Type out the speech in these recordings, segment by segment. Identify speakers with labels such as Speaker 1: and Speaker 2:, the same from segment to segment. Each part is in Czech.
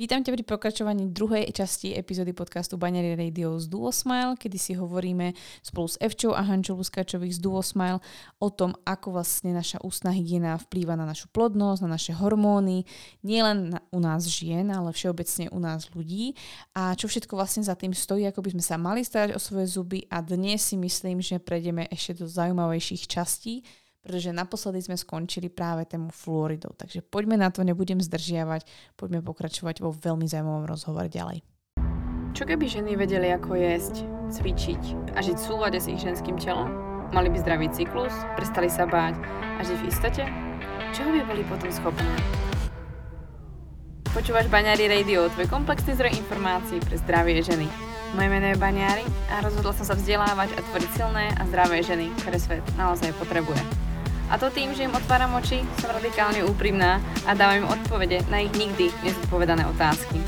Speaker 1: Vítam ťa pri pokračovaní druhej časti epizódy podcastu Banery Radio z Duo Smile, kedy si hovoríme spolu s Evčou a Hančou Luskačových z Duo Smile o tom, ako vlastne naša ústna hygiena vplýva na našu plodnosť, na naše hormóny, nielen u nás žien, ale všeobecne u nás ľudí. A čo všetko vlastne za tým stojí, ako by sme sa mali starať o svoje zuby. A dnes si myslím, že prejdeme ešte do zaujímavejších častí, pretože naposledy sme skončili práve tému fluoridov. Takže poďme na to, nebudem zdržiavať, poďme pokračovať vo veľmi zaujímavom rozhovore ďalej.
Speaker 2: Čo keby ženy vedeli, ako jesť, cvičiť a žiť v súlade s ich ženským telom? Mali by zdravý cyklus, prestali sa báť a žiť v istote? Čoho by boli potom schopné? Počúvaš Baňári Radio, tvoj komplexný zdroj informácií pre zdravie ženy. Moje meno je Baňári a rozhodla som sa vzdelávať a tvoriť silné a zdravé ženy, ktoré svet naozaj potrebuje. A to tým, že im otváram oči, som radikálne úprimná a dávam im odpovede na ich nikdy nezodpovedané otázky.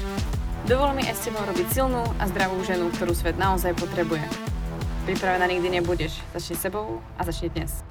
Speaker 2: Dovol mi s tebou robiť silnú a zdravú ženu, ktorú svet naozaj potrebuje. Pripravená nikdy nebudeš. Začni sebou a začni dnes.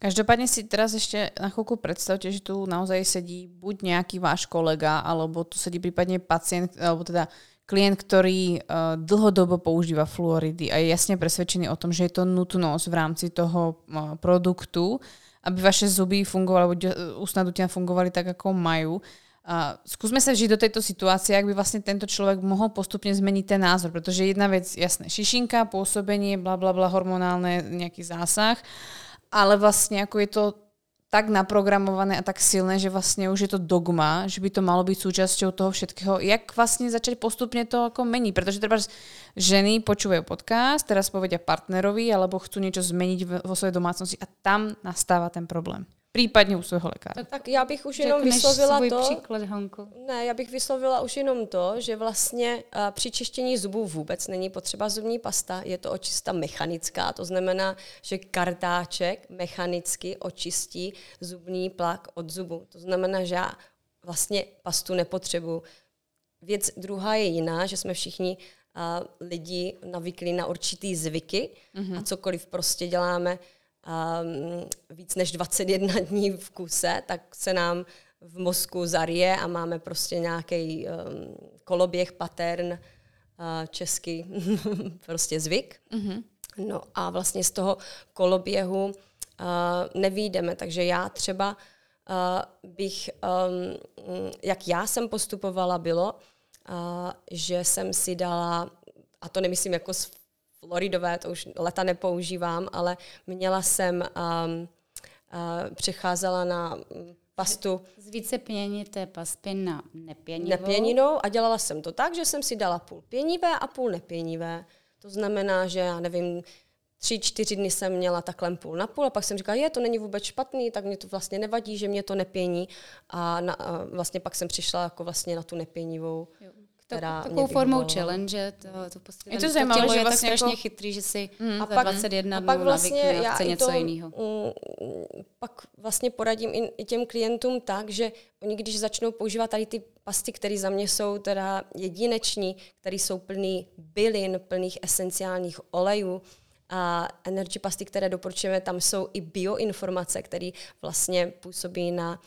Speaker 1: Každopádne si teraz ešte na chvíľku predstavte, že tu naozaj sedí buď nejaký váš kolega, alebo tu sedí prípadne pacient, alebo teda klient, ktorý uh, dlhodobo používa fluoridy a je jasne presvedčený o tom, že je to nutnosť v rámci toho uh, produktu, aby vaše zuby fungovali, alebo ústna dutina tak, ako majú. Uh, skúsme sa žiť do tejto situácie, ak by vlastne tento človek mohol postupne zmeniť ten názor, pretože jedna vec, jasné, šišinka, pôsobenie, bla bla bla, hormonálne nejaký zásah, ale vlastne ako je to tak naprogramované a tak silné, že vlastne už je to dogma, že by to malo byť súčasťou toho všetkého. Jak vlastne začať postupne to ako meniť? Pretože treba ženy počúvajú podcast, teraz povedia partnerovi alebo chcú niečo zmeniť vo svojej domácnosti a tam nastáva ten problém. Případně u svého lékaře.
Speaker 3: Tak, tak já bych už jenom vyslovila
Speaker 4: svůj
Speaker 3: to.
Speaker 4: příklad, Honko.
Speaker 3: Ne, já bych vyslovila už jenom to, že vlastně uh, při čištění zubů vůbec není potřeba zubní pasta, je to očista mechanická, to znamená, že kartáček mechanicky očistí zubní plak od zubu. To znamená, že já vlastně pastu nepotřebuju. Věc druhá je jiná, že jsme všichni uh, lidi navyklí na určitý zvyky mm-hmm. a cokoliv prostě děláme um, víc než 21 dní v kuse, tak se nám v mozku zarije a máme prostě nějaký um, koloběh, pattern, uh, český prostě zvyk. Mm-hmm. No a vlastně z toho koloběhu uh, nevídeme, takže já třeba uh, bych, um, jak já jsem postupovala, bylo, uh, že jsem si dala, a to nemyslím jako floridové, to už leta nepoužívám, ale měla jsem, um, uh, přecházela na pastu.
Speaker 4: Z více pěnité pasty na nepěnivou.
Speaker 3: Nepěninou a dělala jsem to tak, že jsem si dala půl pěnivé a půl nepěnivé. To znamená, že já nevím, tři, čtyři dny jsem měla takhle půl na půl a pak jsem říkala, je, to není vůbec špatný, tak mě to vlastně nevadí, že mě to nepění a, na, a vlastně pak jsem přišla jako vlastně na tu nepěnivou. Jo
Speaker 4: která tak, takovou formou challenge, to, to, prostě
Speaker 1: je to zajímavé,
Speaker 4: že
Speaker 1: je
Speaker 4: vlastně tak strašně jako... chytrý, že si mm,
Speaker 3: a pak,
Speaker 4: 21
Speaker 3: a pak vlastně
Speaker 4: já
Speaker 3: chce
Speaker 4: něco
Speaker 3: to,
Speaker 4: jiného.
Speaker 3: Pak vlastně poradím i těm klientům tak, že oni když začnou používat tady ty pasty, které za mě jsou teda jedineční, které jsou plný bylin, plných esenciálních olejů, a energy pasty, které doporučujeme, tam jsou i bioinformace, které vlastně působí na uh,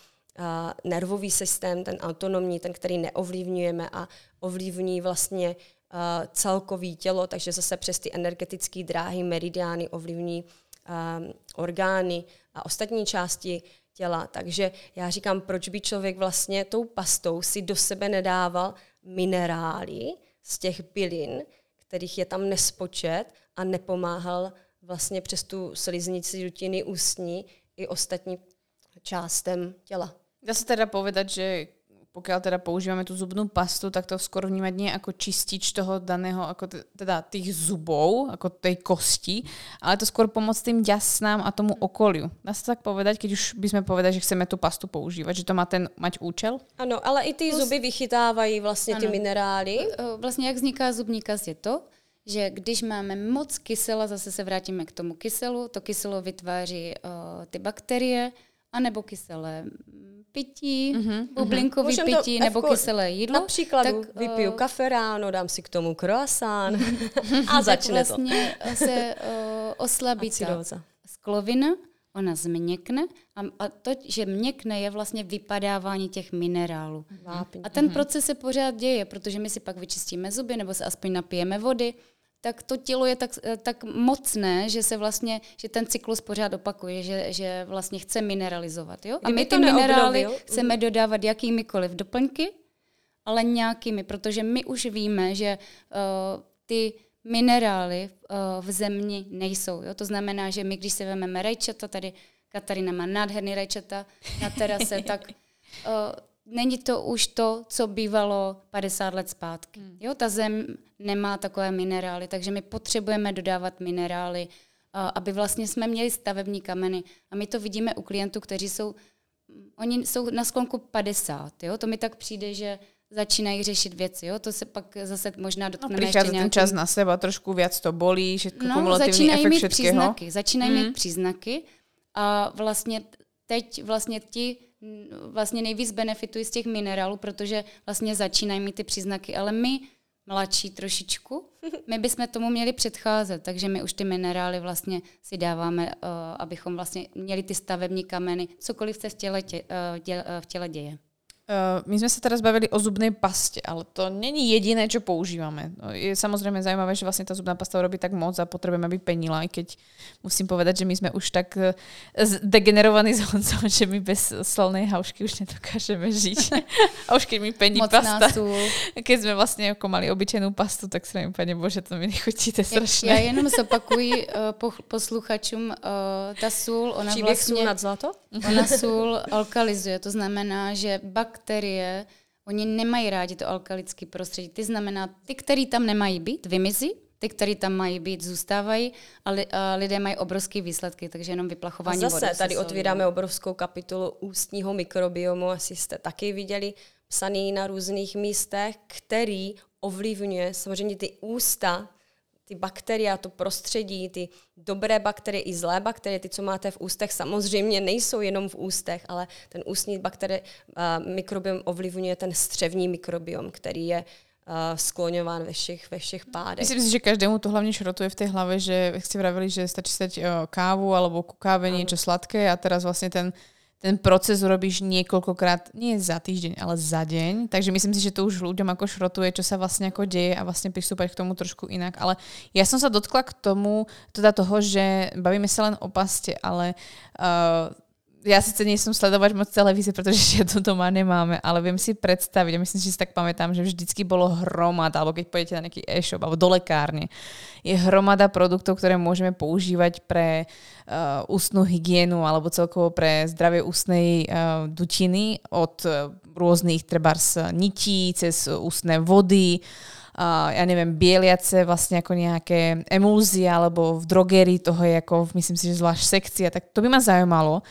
Speaker 3: nervový systém, ten autonomní, ten, který neovlivňujeme a ovlivní vlastně uh, celkový tělo, takže zase přes ty energetické dráhy, meridiány ovlivní uh, orgány a ostatní části těla. Takže já říkám, proč by člověk vlastně tou pastou si do sebe nedával minerály z těch bylin, kterých je tam nespočet a nepomáhal vlastně přes tu sliznici dutiny ústní i ostatní částem těla.
Speaker 1: Dá sa teda povedať, že pokiaľ teda používame tú zubnú pastu, tak to skoro vnímať nie ako čistič toho daného, ako teda tých zubov, ako tej kosti, ale to skôr pomôcť tým ďasnám a tomu okoliu. Dá sa tak povedať, keď už by sme povedali, že chceme tú pastu používať, že to má ten mať účel?
Speaker 3: Ano, ale i ty zuby vychytávají vlastně ano. ty minerály.
Speaker 4: Vlastně jak vzniká zubní kas je to, že když máme moc kysela, zase se vrátíme k tomu kyselu, to kyselo vytváří uh, ty bakterie, anebo kyselé pití, mm-hmm, bublinkový mm-hmm. pití nebo Fko, kyselé jídlo.
Speaker 3: Například tak, vypiju uh, kafe ráno, dám si k tomu croissant a začne
Speaker 4: tak vlastně to. se uh, oslabí ta sklovina ona změkne a, a to, že měkne, je vlastně vypadávání těch minerálů.
Speaker 3: Vápní.
Speaker 4: A ten proces se pořád děje, protože my si pak vyčistíme zuby nebo se aspoň napijeme vody, tak to tělo je tak, tak mocné, že se vlastně, že ten cyklus pořád opakuje, že, že vlastně chce mineralizovat. Jo? A my ty minerály mhm. chceme dodávat jakýmikoliv doplňky, ale nějakými, protože my už víme, že uh, ty minerály uh, v zemi nejsou. Jo? To znamená, že my, když se vezmeme rajčata, tady Katarina má nádherný rajčata na terase, tak uh, není to už to, co bývalo 50 let zpátky. Hmm. Jo, ta zem nemá takové minerály, takže my potřebujeme dodávat minerály, aby vlastně jsme měli stavební kameny. A my to vidíme u klientů, kteří jsou, oni jsou na sklonku 50. Jo? To mi tak přijde, že začínají řešit věci. Jo? To se pak zase možná dotkneme no,
Speaker 1: ještě nějakým... ten čas na seba, trošku víc to bolí, že
Speaker 4: no, začínají efekt mít všetkého. příznaky, začínají mm. mít příznaky a vlastně teď vlastně ti vlastně nejvíc benefitují z těch minerálů, protože vlastně začínají mít ty příznaky, ale my mladší trošičku, my bychom tomu měli předcházet, takže my už ty minerály vlastně si dáváme, uh, abychom vlastně měli ty stavební kameny, cokoliv se v těle, tě, dě, uh, v těle děje.
Speaker 1: Uh, my sme sa teraz bavili o zubnej paste, ale to není jediné, čo používame. No, je samozrejme zaujímavé, že vlastne tá zubná pasta robí tak moc a potrebujeme, aby penila, aj keď musím povedať, že my sme už tak uh, degenerovaní z Honcom, že my bez solnej haušky už nedokážeme žiť. a už keď mi pení Moc pasta, keď sme vlastne ako mali obyčejnú pastu, tak sa mi pane bože, to mi nechutíte strašne.
Speaker 4: Ja, ja jenom zopakuji uh, po, posluchačům, uh, ta sůl, ona
Speaker 3: Příběh
Speaker 4: vlastně...
Speaker 3: nad zlato?
Speaker 4: Ona sůl alkalizuje, to znamená, že bak bakterie, oni nemají rádi to alkalické prostředí. Ty znamená, ty, který tam nemají být, vymizí, ty, které tam mají být, zůstávají a, li, a lidé mají obrovské výsledky, takže jenom vyplachování
Speaker 3: a zase
Speaker 4: vody
Speaker 3: tady otvíráme obrovskou kapitolu ústního mikrobiomu, asi jste taky viděli, psaný na různých místech, který ovlivňuje samozřejmě ty ústa, ty bakterie a to prostředí, ty dobré bakterie i zlé bakterie, ty, co máte v ústech, samozřejmě nejsou jenom v ústech, ale ten ústní bakterie, uh, mikrobiom ovlivňuje ten střevní mikrobiom, který je uh, skloňován ve všech, ve všech pádech.
Speaker 1: Myslím si, že každému to hlavně šrotuje v té hlavě, že jak ste vravili, že stačí stať uh, kávu alebo ku káve niečo sladké a teraz vlastně ten ten proces urobíš niekoľkokrát, nie za týždeň, ale za deň. Takže myslím si, že to už ľuďom ako šrotuje, čo sa vlastne ako deje a vlastne pristúpať k tomu trošku inak. Ale ja som sa dotkla k tomu, teda toho, že bavíme sa len o paste, ale uh, ja sice nie som sledovať moc televízie, pretože žiadnu doma nemáme, ale viem si predstaviť, a myslím, že si tak pamätám, že vždycky bolo hromada, alebo keď pôjdete na nejaký e-shop alebo do lekárne, je hromada produktov, ktoré môžeme používať pre uh, ústnu hygienu alebo celkovo pre zdravie ústnej uh, dutiny od uh, rôznych trebárs nití cez ústne vody, uh, ja neviem, bieliace vlastne ako nejaké emulzie alebo v drogerii toho je ako, myslím si, že zvlášť sekcia, tak to by ma zaujímalo,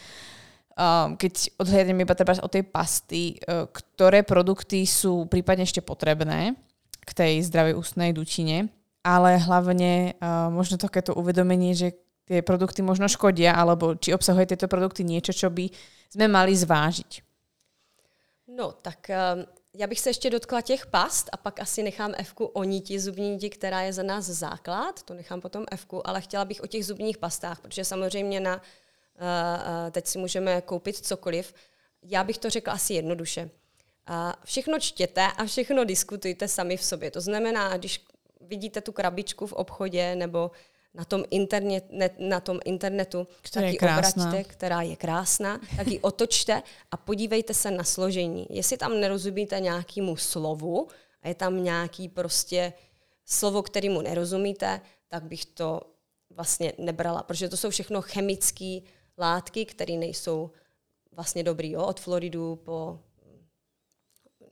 Speaker 1: Um, keď odhľadneme iba teda o tej pasty, uh, ktoré produkty sú prípadne ešte potrebné k tej zdravej ústnej dutine, ale hlavne uh, možno takéto uvedomenie, že tie produkty možno škodia, alebo či obsahuje tieto produkty niečo, čo by sme mali zvážiť.
Speaker 3: No, tak um, já bych se ještě dotkla těch past a pak asi nechám Fku o niti, zubní niti, která je za nás základ, to nechám potom Fku, ale chtěla bych o těch zubních pastách, protože samozřejmě na teď si můžeme koupit cokoliv. Já bych to řekla asi jednoduše. Všechno čtěte a všechno diskutujte sami v sobě. To znamená, když vidíte tu krabičku v obchodě nebo na tom, internet, na tom internetu, která tak ji obraťte, která je krásná, tak ji otočte a podívejte se na složení. Jestli tam nerozumíte nějakému slovu a je tam nějaký prostě slovo, kterému nerozumíte, tak bych to vlastně nebrala, protože to jsou všechno chemické látky, které nejsou vlastně dobrý, jo? od Floridu po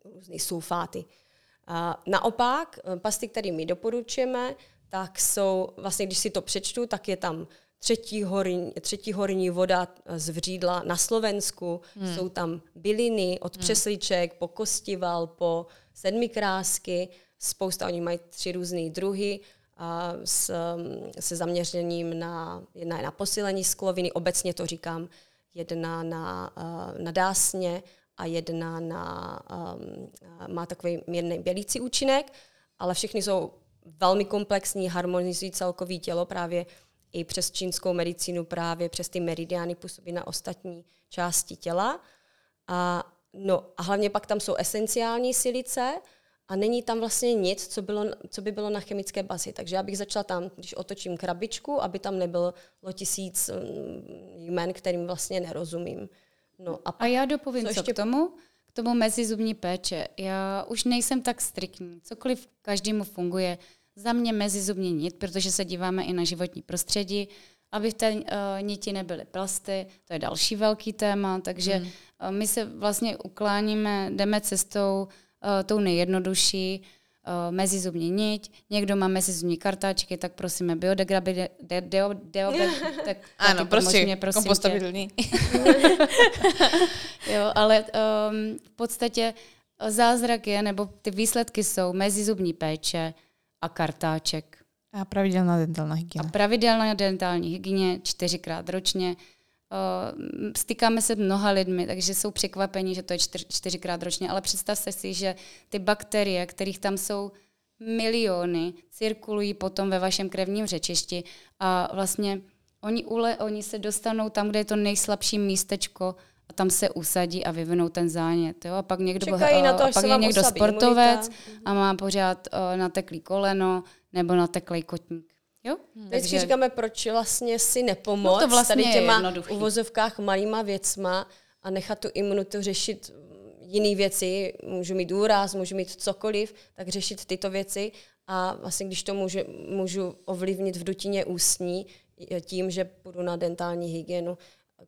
Speaker 3: různé sulfáty. A naopak, pasty, které my doporučujeme, tak jsou, vlastně když si to přečtu, tak je tam třetí horní, třetí horní voda z vřídla na Slovensku, hmm. jsou tam byliny od hmm. přesliček po kostival, po sedmikrásky, spousta, oni mají tři různé druhy, s, se zaměřením na, jedna je na posílení skloviny, obecně to říkám, jedna na, eh, na dásně a jedna na, um, má takový mírný bělící účinek, ale všechny jsou velmi komplexní, harmonizují celkový tělo právě i přes čínskou medicínu právě přes ty meridiány působí na ostatní části těla. A, no, a hlavně pak tam jsou esenciální silice, a není tam vlastně nic, co, bylo, co by bylo na chemické bazi. Takže já bych začala tam, když otočím krabičku, aby tam nebylo tisíc mm, jmen, kterým vlastně nerozumím.
Speaker 4: No a, a já dopovím co, ještě... k tomu, k tomu mezizubní péče. Já už nejsem tak striktní. Cokoliv každému funguje. Za mě mezizubní nit, protože se díváme i na životní prostředí, aby v té uh, niti nebyly plasty, to je další velký téma, takže mm. uh, my se vlastně ukláníme, jdeme cestou uh, tou nejjednodušší, uh, mezizubní niť, někdo má mezizubní kartáčky, tak prosíme biodegradabilní, de, de, de, de,
Speaker 1: tak Ano, prostě mě, prosím kompostabilní.
Speaker 4: jo, ale um, v podstatě zázrak je, nebo ty výsledky jsou mezizubní péče a kartáček.
Speaker 1: A pravidelná dentální hygiena.
Speaker 4: A pravidelná dentální hygiena čtyřikrát ročně. Uh, stýkáme se mnoha lidmi, takže jsou překvapení, že to je čtyř, čtyřikrát ročně, ale představte si, že ty bakterie, kterých tam jsou miliony, cirkulují potom ve vašem krevním řečišti a vlastně oni, ule, oni se dostanou tam, kde je to nejslabší místečko a tam se usadí a vyvinou ten zánět. Jo? A pak někdo,
Speaker 3: Čekají na to,
Speaker 4: a pak je někdo sportovec imunita. a má pořád uh, nateklý koleno nebo nateklý kotník. Jo?
Speaker 3: Hmm. Vždycky Takže... říkáme, proč vlastně si nepomoct no to vlastně tady těma uvozovkách malýma věcma a nechat tu imunitu řešit jiné věci, můžu mít úraz, můžu mít cokoliv, tak řešit tyto věci a vlastně když to můžu, můžu ovlivnit v dutině ústní tím, že půjdu na dentální hygienu.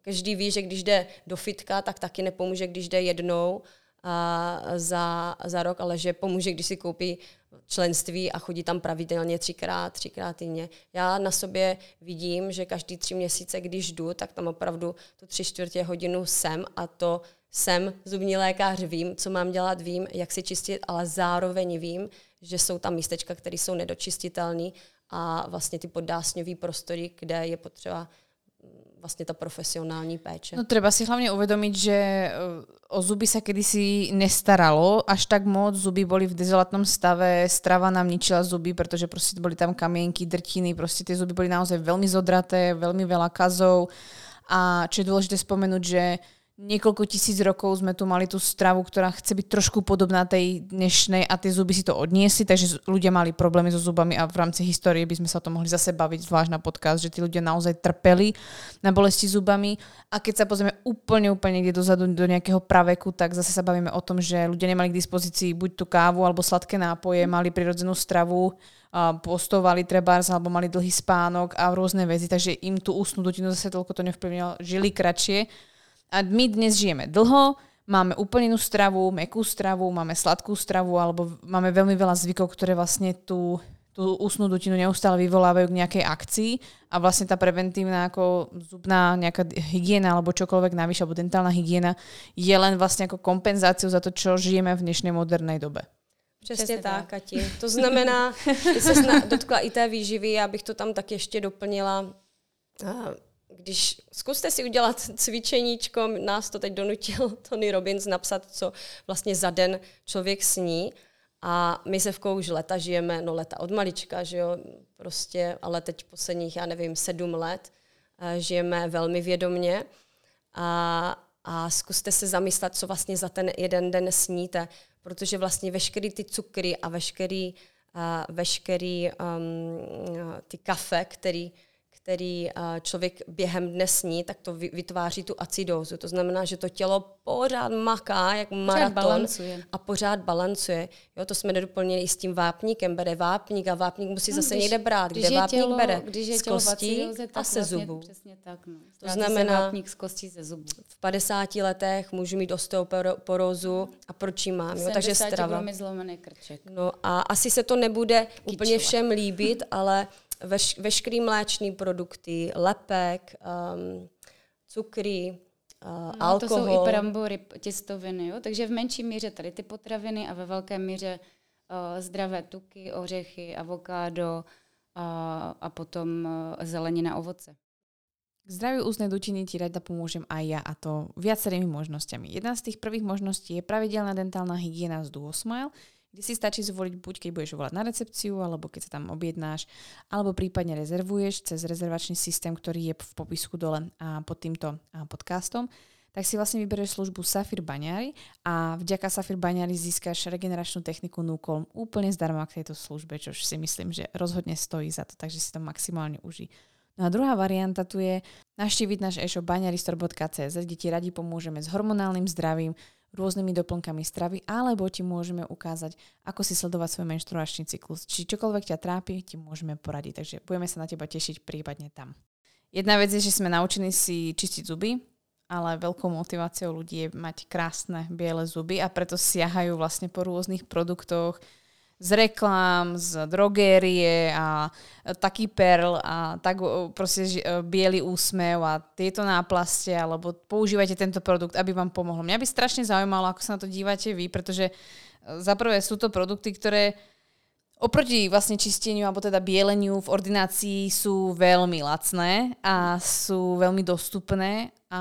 Speaker 3: Každý ví, že když jde do fitka, tak taky nepomůže, když jde jednou a za, za rok, ale že pomůže, když si koupí členství a chodí tam pravidelně třikrát, třikrát týdně. Já na sobě vidím, že každý tři měsíce, když jdu, tak tam opravdu tu tři čtvrtě hodinu jsem a to jsem zubní lékař, vím, co mám dělat, vím, jak si čistit, ale zároveň vím, že jsou tam místečka, které jsou nedočistitelné a vlastně ty poddásňové prostory, kde je potřeba vlastně ta profesionální péče.
Speaker 1: No treba si hlavně uvědomit, že eh, o zuby sa kedysi nestaralo, až tak moc zuby boli v dezolátnom stave, strava nám ničila zuby, protože prostě boli tam kamienky, drtiny, prostě ty zuby boli naozaj veľmi zodraté, veľmi veľa kazov a čo je dôležité spomenúť, že niekoľko tisíc rokov sme tu mali tú stravu, ktorá chce byť trošku podobná tej dnešnej a tie zuby si to odniesli, takže ľudia mali problémy so zubami a v rámci histórie by sme sa o tom mohli zase baviť, zvlášť na podcast, že tí ľudia naozaj trpeli na bolesti zubami. A keď sa pozrieme úplne, úplne niekde dozadu do nejakého praveku, tak zase sa bavíme o tom, že ľudia nemali k dispozícii buď tú kávu alebo sladké nápoje, mali prirodzenú stravu, postovali trebárs alebo mali dlhý spánok a rôzne veci, takže im tú ústnu dutinu zase toľko to nevplyvnilo, žili kratšie a my dnes žijeme dlho, máme úplnenú stravu, mekú stravu, máme sladkú stravu, alebo máme veľmi veľa zvykov, ktoré vlastne tú, tú ústnu dutinu neustále vyvolávajú k nejakej akcii a vlastne tá preventívna ako zubná nejaká hygiena alebo čokoľvek navyše, alebo dentálna hygiena je len vlastne ako kompenzáciou za to, čo žijeme v dnešnej modernej dobe.
Speaker 3: Přesně, Přesně tak, tak, Kati. To znamená, ty se dotkla i té výživy, já bych to tam tak ještě doplnila když zkuste si udělat cvičeníčko, nás to teď donutil Tony Robbins napsat, co vlastně za den člověk sní. A my se v už leta žijeme, no leta od malička, že jo, prostě, ale teď posledních, já nevím, sedm let eh, žijeme velmi vědomně. A, a zkuste se zamyslet, co vlastně za ten jeden den sníte, protože vlastně veškerý ty cukry a veškerý, a veškerý um, ty kafe, který který člověk během dne sní, tak to vytváří tu acidózu. To znamená, že to tělo pořád maká, jak maraton balancuje. a pořád balancuje. Jo, to jsme nedoplnili i s tím vápníkem. Bere vápník a vápník musí no, zase když, někde brát. Kde vápník tělo, bere?
Speaker 4: Když je
Speaker 3: z kostí
Speaker 4: acidóze,
Speaker 3: a se vlastně, zubů.
Speaker 4: Přesně tak. No.
Speaker 3: To znamená,
Speaker 4: vápník z kostí ze zubů.
Speaker 3: v 50 letech můžu mít osteoporózu a proč ji mám. Jo? Takže strava.
Speaker 4: krček.
Speaker 3: No a asi se to nebude Kyčova. úplně všem líbit, ale veš, veškerý mléčný produkty, lepek, um, cukry, uh, no, alkohol.
Speaker 4: To jsou i brambory, těstoviny, jo? takže v menší míře tady ty potraviny a ve velké míře uh, zdravé tuky, ořechy, avokádo a, a potom uh, zelenina, ovoce.
Speaker 1: K zdraviu ústnej dutiny ti rada pomôžem aj ja a to viacerými možnosťami. Jedna z tých prvých možností je pravidelná dentálna hygiena z Duosmile, kde si stačí zvoliť buď keď budeš volať na recepciu, alebo keď sa tam objednáš, alebo prípadne rezervuješ cez rezervačný systém, ktorý je v popisku dole a pod týmto podcastom, tak si vlastne vyberieš službu Safir Baňári a vďaka Safir Baňári získaš regeneračnú techniku Nukolm úplne zdarma k tejto službe, čo si myslím, že rozhodne stojí za to, takže si to maximálne uží. No a druhá varianta tu je naštíviť náš e-shop baňaristor.cz, kde ti radi pomôžeme s hormonálnym zdravím, rôznymi doplnkami stravy, alebo ti môžeme ukázať, ako si sledovať svoj menštruačný cyklus. Či čokoľvek ťa trápi, ti môžeme poradiť. Takže budeme sa na teba tešiť prípadne tam. Jedna vec je, že sme naučení si čistiť zuby, ale veľkou motiváciou ľudí je mať krásne biele zuby a preto siahajú vlastne po rôznych produktoch, z reklám, z drogérie a taký perl a tak proste e, biely úsmev a tieto náplaste alebo používajte tento produkt, aby vám pomohlo. Mňa by strašne zaujímalo, ako sa na to dívate vy, pretože e, zaprvé sú to produkty, ktoré oproti vlastne čisteniu alebo teda bieleniu v ordinácii sú veľmi lacné a sú veľmi dostupné a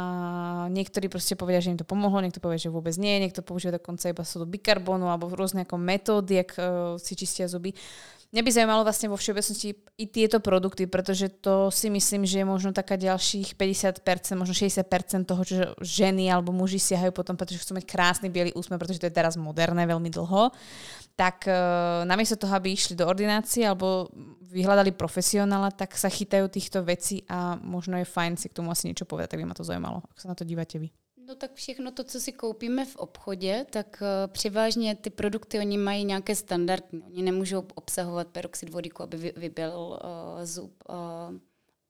Speaker 1: niektorí proste povedia, že im to pomohlo, niekto povie, že vôbec nie, niekto používa dokonca iba sodu bikarbonu alebo rôzne ako metódy, jak uh, si čistia zuby. Mňa by zaujímalo vlastne vo všeobecnosti i tieto produkty, pretože to si myslím, že je možno taká ďalších 50%, možno 60% toho, čo ženy alebo muži siahajú potom, pretože chcú mať krásny biely úsmev, pretože to je teraz moderné veľmi dlho. Tak uh, namiesto toho, aby išli do ordinácie alebo vyhľadali profesionála, tak sa chytajú týchto vecí a možno je fajn si k tomu asi niečo povedať, tak by ma to zajímalo. Ako sa na to díváte vy?
Speaker 4: No tak všechno to, co si koupíme v obchodě, tak uh, převážně ty produkty, oni mají nějaké standardní. Oni nemůžou obsahovat peroxid vodíku, aby vy, vyběl uh, zub. Uh,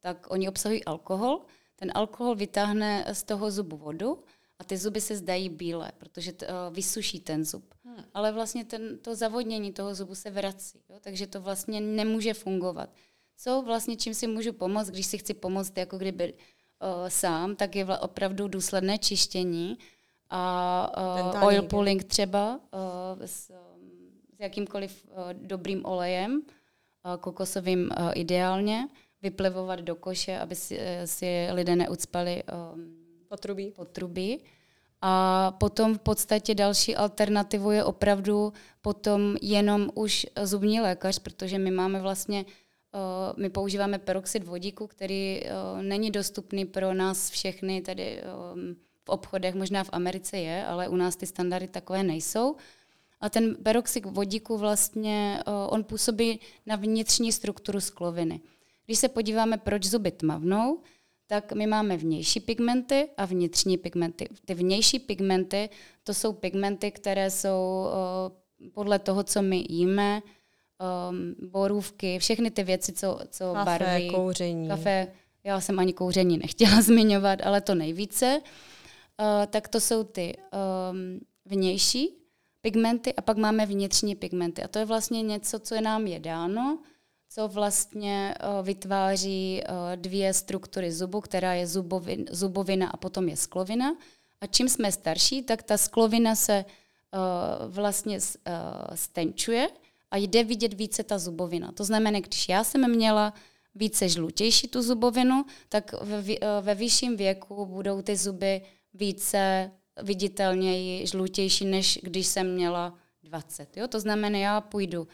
Speaker 4: tak oni obsahují alkohol. Ten alkohol vytáhne z toho zubu vodu a ty zuby se zdají bílé, protože t, uh, vysuší ten zub. Hmm. Ale vlastně ten, to zavodnění toho zubu se vrací, jo? takže to vlastně nemůže fungovat. Co vlastně, čím si můžu pomoct, když si chci pomoct jako kdyby uh, sám, tak je opravdu důsledné čištění a uh, oil pulling třeba uh, s, s jakýmkoliv uh, dobrým olejem, uh, kokosovým uh, ideálně, vyplivovat do koše, aby si, uh, si lidé neucpali um,
Speaker 3: potrubí.
Speaker 4: potrubí. A potom v podstatě další alternativou je opravdu potom jenom už zubní lékař, protože my máme vlastně, uh, my používáme peroxid vodíku, který uh, není dostupný pro nás všechny tady um, v obchodech, možná v Americe je, ale u nás ty standardy takové nejsou. A ten peroxid vodíku vlastně, on působí na vnitřní strukturu skloviny. Když se podíváme, proč zuby tmavnou, tak my máme vnější pigmenty a vnitřní pigmenty. Ty vnější pigmenty, to jsou pigmenty, které jsou uh, podle toho, co my jíme, um, borůvky, všechny ty věci, co, co
Speaker 3: kafe,
Speaker 4: barví.
Speaker 3: kouření.
Speaker 4: Kafe, já jsem ani kouření nechtěla zmiňovat, ale to nejvíce. Uh, tak to jsou ty um, vnější pigmenty a pak máme vnitřní pigmenty. A to je vlastně něco, co je nám je dáno, co vlastně uh, vytváří uh, dvě struktury zubu, která je zubovin, zubovina a potom je sklovina. A čím jsme starší, tak ta sklovina se uh, vlastně stenčuje a jde vidět více ta zubovina. To znamená, když já jsem měla více žlutější tu zubovinu, tak ve, ve vyšším věku budou ty zuby více viditelněji žlutější, než když jsem měla 20. Jo? To znamená, já půjdu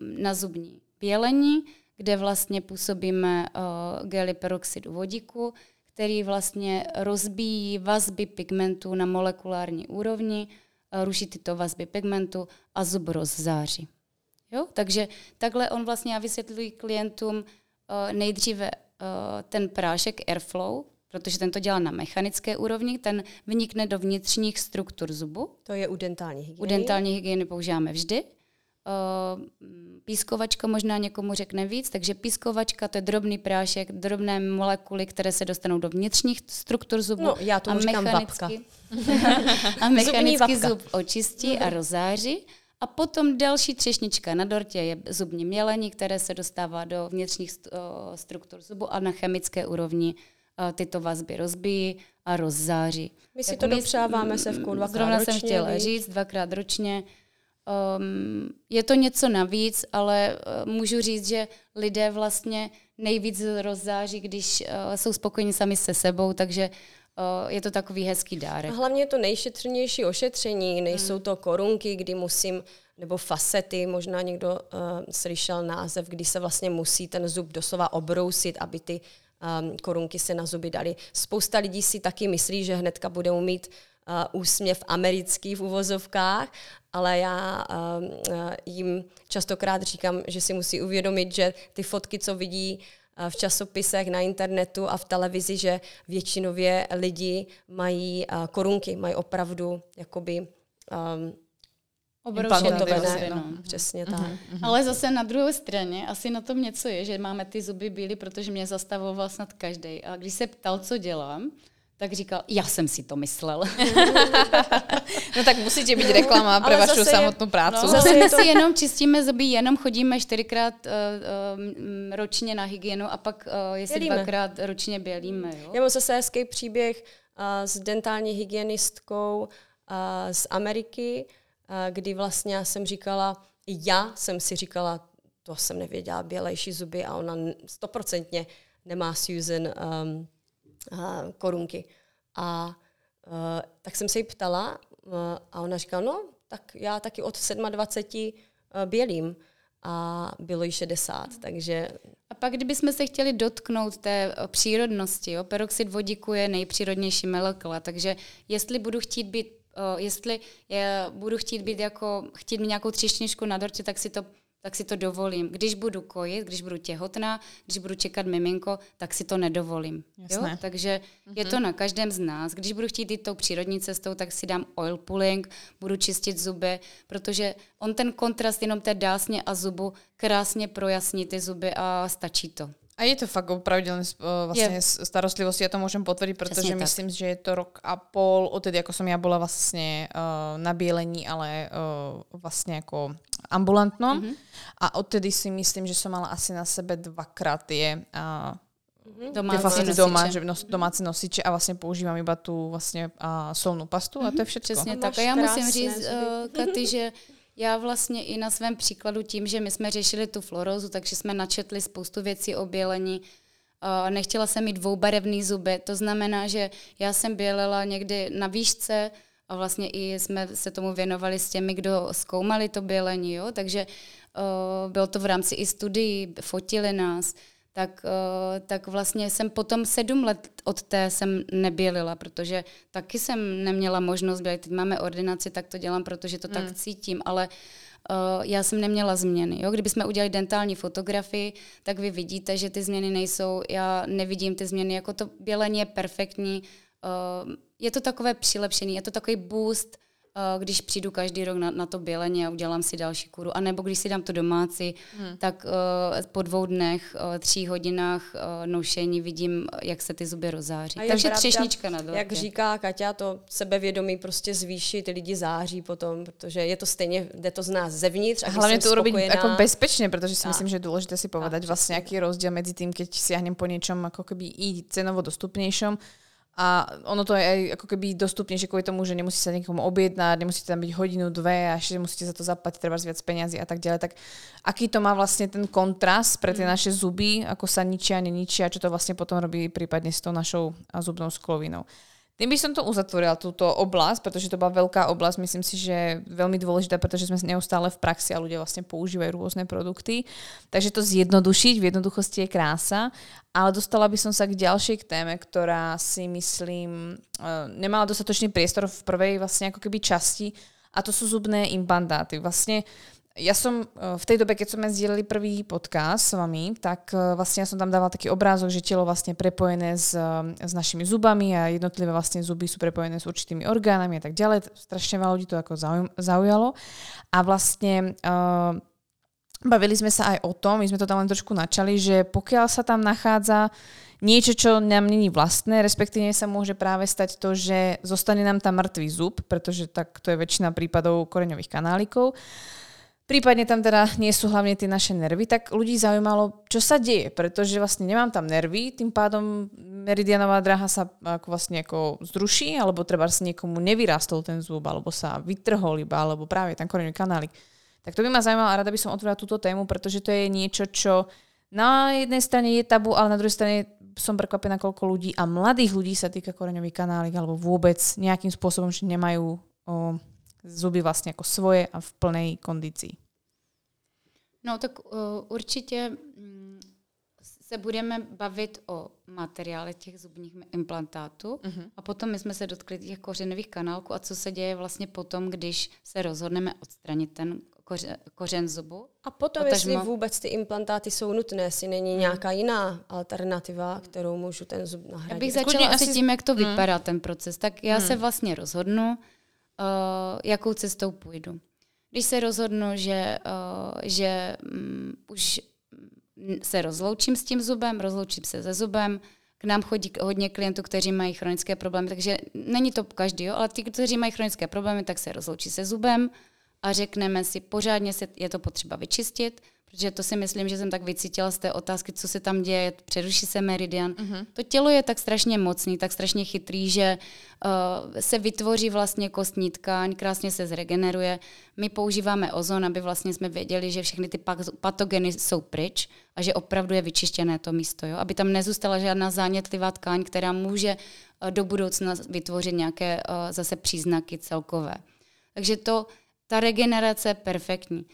Speaker 4: na zubní bělení, kde vlastně působíme uh, gely peroxidu vodíku, který vlastně rozbíjí vazby pigmentu na molekulární úrovni, uh, ruší tyto vazby pigmentu a zub rozzáří. Jo? Takže takhle on vlastně, já vysvětluji klientům uh, nejdříve ten prášek Airflow, protože ten to dělá na mechanické úrovni, ten vnikne do vnitřních struktur zubu.
Speaker 3: To je u dentální hygieny.
Speaker 4: U dentální hygieny používáme vždy. Uh, pískovačka možná někomu řekne víc, takže pískovačka to je drobný prášek, drobné molekuly, které se dostanou do vnitřních struktur zubu.
Speaker 3: No, já to
Speaker 4: a
Speaker 3: mechanicky,
Speaker 4: a mechanicky zub očistí a rozáří. A potom další třešnička na dortě je zubní mělení, které se dostává do vnitřních struktur zubu a na chemické úrovni tyto vazby rozbíjí a rozzáří.
Speaker 3: My si tak to my, dopřáváme se v dvakrát
Speaker 4: Zrovna
Speaker 3: ročně,
Speaker 4: jsem chtěla
Speaker 3: víc.
Speaker 4: říct, dvakrát ročně. Um, je to něco navíc, ale uh, můžu říct, že lidé vlastně nejvíc rozzáří, když uh, jsou spokojeni sami se sebou, takže je to takový hezký dárek.
Speaker 3: A hlavně je to nejšetrnější ošetření, nejsou to korunky, kdy musím nebo facety, možná někdo uh, slyšel název, kdy se vlastně musí ten zub doslova obrousit, aby ty um, korunky se na zuby dali. Spousta lidí si taky myslí, že hnedka budou mít uh, úsměv americký v uvozovkách, ale já uh, uh, jim častokrát říkám, že si musí uvědomit, že ty fotky, co vidí v časopisech, na internetu a v televizi, že většinově lidi mají korunky, mají opravdu jakoby um,
Speaker 4: Obrovské
Speaker 3: no. no. Přesně tak. Uh-huh,
Speaker 4: uh-huh. Ale zase na druhé straně asi na tom něco je, že máme ty zuby bílé, protože mě zastavoval snad každý. A když se ptal, co dělám, tak říkal, já jsem si to myslel.
Speaker 1: no tak musíte být reklama pro vašu samotnou práci. No,
Speaker 4: zase my si jenom čistíme zuby, jenom chodíme čtyřikrát uh, uh, ročně na hygienu a pak uh, jestli Bělíme. dvakrát ročně bělíme. Jo?
Speaker 3: Já mám zase hezký příběh uh, s dentální hygienistkou uh, z Ameriky, kdy vlastně já jsem říkala, já jsem si říkala, to jsem nevěděla, bělejší zuby a ona stoprocentně nemá Susan um, uh, korunky. A uh, tak jsem se jí ptala uh, a ona říkala, no, tak já taky od 27 uh, bělím a bylo jí 60, takže...
Speaker 4: A pak, kdybychom se chtěli dotknout té přírodnosti, jo, peroxid vodíku je nejpřírodnější molekula, takže jestli budu chtít být uh, jestli je, budu chtít být jako, chtít mít nějakou třešničku na dortě, tak si to tak si to dovolím. Když budu kojit, když budu těhotná, když budu čekat miminko, tak si to nedovolím. Jo? Takže mm-hmm. je to mhm. na každém z nás. Když budu chtít jít tou přírodní cestou, tak si dám oil pulling, budu čistit zuby, protože on ten kontrast jenom té dásně a zubu krásně projasní ty zuby a stačí to.
Speaker 1: A je to fakt o pravidelné vlastne je. starostlivosti, ja to môžem potvrdiť, pretože Přesně myslím, tak. že je to rok a pol odtedy, ako som ja bola vlastne uh, na bielení, ale uh, vlastne ako ambulantnom. Mm-hmm. A odtedy si myslím, že som mala asi na sebe dvakrát tie uh,
Speaker 4: domácí
Speaker 1: nosiče. doma, že nos, domáci nosiče a vlastne používam iba tú vlastne uh, solnú pastu a to je mhm. všetko.
Speaker 4: Přesně tak. A já musím říct, uh, Katy, že já vlastně i na svém příkladu tím, že my jsme řešili tu florózu, takže jsme načetli spoustu věcí o bělení. Uh, nechtěla jsem mít dvoubarevný zuby, to znamená, že já jsem bělela někdy na výšce a vlastně i jsme se tomu věnovali s těmi, kdo zkoumali to bělení, jo? takže uh, bylo to v rámci i studií, fotili nás tak, uh, tak vlastně jsem potom sedm let od té jsem nebělila, protože taky jsem neměla možnost bělit. Teď máme ordinaci, tak to dělám, protože to mm. tak cítím, ale uh, já jsem neměla změny. Jo? Kdybychom udělali dentální fotografii, tak vy vidíte, že ty změny nejsou, já nevidím ty změny, jako to bělení je perfektní, uh, je to takové přilepšený, je to takový boost, Eh, když přijdu každý rok na, na to bělení a udělám si další kuru. A nebo když si dám to domácí, hmm. tak uh, po dvou dnech, uh, tří hodinách uh, nošení vidím, jak se ty zuby rozáří. Takže pravda, třešnička na dortě.
Speaker 3: Jak říká Kaťa, to sebevědomí prostě zvýší, ty lidi září potom, protože je to stejně, jde to z nás zevnitř. A
Speaker 1: hlavně to urobiť jako bezpečně, protože si tak. myslím, že je důležité si povedať tak, vlastně, jaký rozdíl mezi tím, keď siahnem po něčem jako keby i cenovo dostupnějším, a ono to je aj ako keby dostupnejšie kvôli tomu, že nemusí sa niekomu objednať, nemusíte tam byť hodinu, dve a ešte musíte za to zaplatiť treba viac peniazy a tak ďalej. Tak aký to má vlastne ten kontrast pre tie mm. naše zuby, ako sa ničia, neničia, čo to vlastne potom robí prípadne s tou našou zubnou sklovinou. Tým by som to uzatvorila, túto oblasť, pretože to bola veľká oblasť, myslím si, že veľmi dôležitá, pretože sme neustále v praxi a ľudia vlastne používajú rôzne produkty. Takže to zjednodušiť v jednoduchosti je krása. Ale dostala by som sa k ďalšej téme, ktorá si myslím eh, nemala dostatočný priestor v prvej vlastne ako keby časti a to sú zubné implantáty. Vlastne ja som eh, v tej dobe, keď sme zdieľali prvý podcast s vami, tak eh, vlastne ja som tam dávala taký obrázok, že telo vlastne prepojené s, eh, s našimi zubami a jednotlivé vlastne zuby sú prepojené s určitými orgánami a tak ďalej. Strašne veľa ľudí to ako zaujalo. A vlastne uh, bavili sme sa aj o tom, my sme to tam len trošku načali, že pokiaľ sa tam nachádza niečo, čo nám není vlastné, respektíve sa môže práve stať to, že zostane nám tam mŕtvý zub, pretože tak to je väčšina prípadov koreňových kanálikov prípadne tam teda nie sú hlavne tie naše nervy, tak ľudí zaujímalo, čo sa deje, pretože vlastne nemám tam nervy, tým pádom meridianová dráha sa ako vlastne ako zruší, alebo treba si niekomu nevyrástol ten zub, alebo sa vytrhol iba, alebo práve ten koreňový kanálik. Tak to by ma zaujímalo a rada by som otvorila túto tému, pretože to je niečo, čo na jednej strane je tabu, ale na druhej strane som prekvapená, koľko ľudí a mladých ľudí sa týka koreňový kanálik alebo vôbec nejakým spôsobom, že nemajú o, zuby vlastně jako svoje a v plnej kondícii.
Speaker 4: No tak uh, určitě um, se budeme bavit o materiále těch zubních implantátů uh-huh. a potom my jsme se dotkli těch kořenových kanálků a co se děje vlastně potom, když se rozhodneme odstranit ten koře, kořen zubu.
Speaker 3: A potom, Potažmo... jestli vůbec ty implantáty jsou nutné, jestli není hmm. nějaká jiná alternativa, kterou můžu ten zub nahradit.
Speaker 4: Já bych začala asi tím, jak to hmm. vypadá ten proces. Tak já hmm. se vlastně rozhodnu, uh, jakou cestou půjdu. Když se rozhodnu, že, uh, že um, už se rozloučím s tím zubem, rozloučím se se zubem, k nám chodí hodně klientů, kteří mají chronické problémy, takže není to každý, jo, ale ty, kteří mají chronické problémy, tak se rozloučí se zubem a řekneme si, pořádně se, je to potřeba vyčistit, protože to si myslím, že jsem tak vycítila z té otázky, co se tam děje, přeruší se meridian. Uh-huh. To tělo je tak strašně mocný, tak strašně chytrý, že uh, se vytvoří vlastně kostní tkáň, krásně se zregeneruje. My používáme ozon, aby vlastně jsme věděli, že všechny ty patogeny jsou pryč a že opravdu je vyčištěné to místo, jo? aby tam nezůstala žádná zánětlivá tkáň, která může uh, do budoucna vytvořit nějaké uh, zase příznaky celkové. Takže to, ta regenerace je perfektní.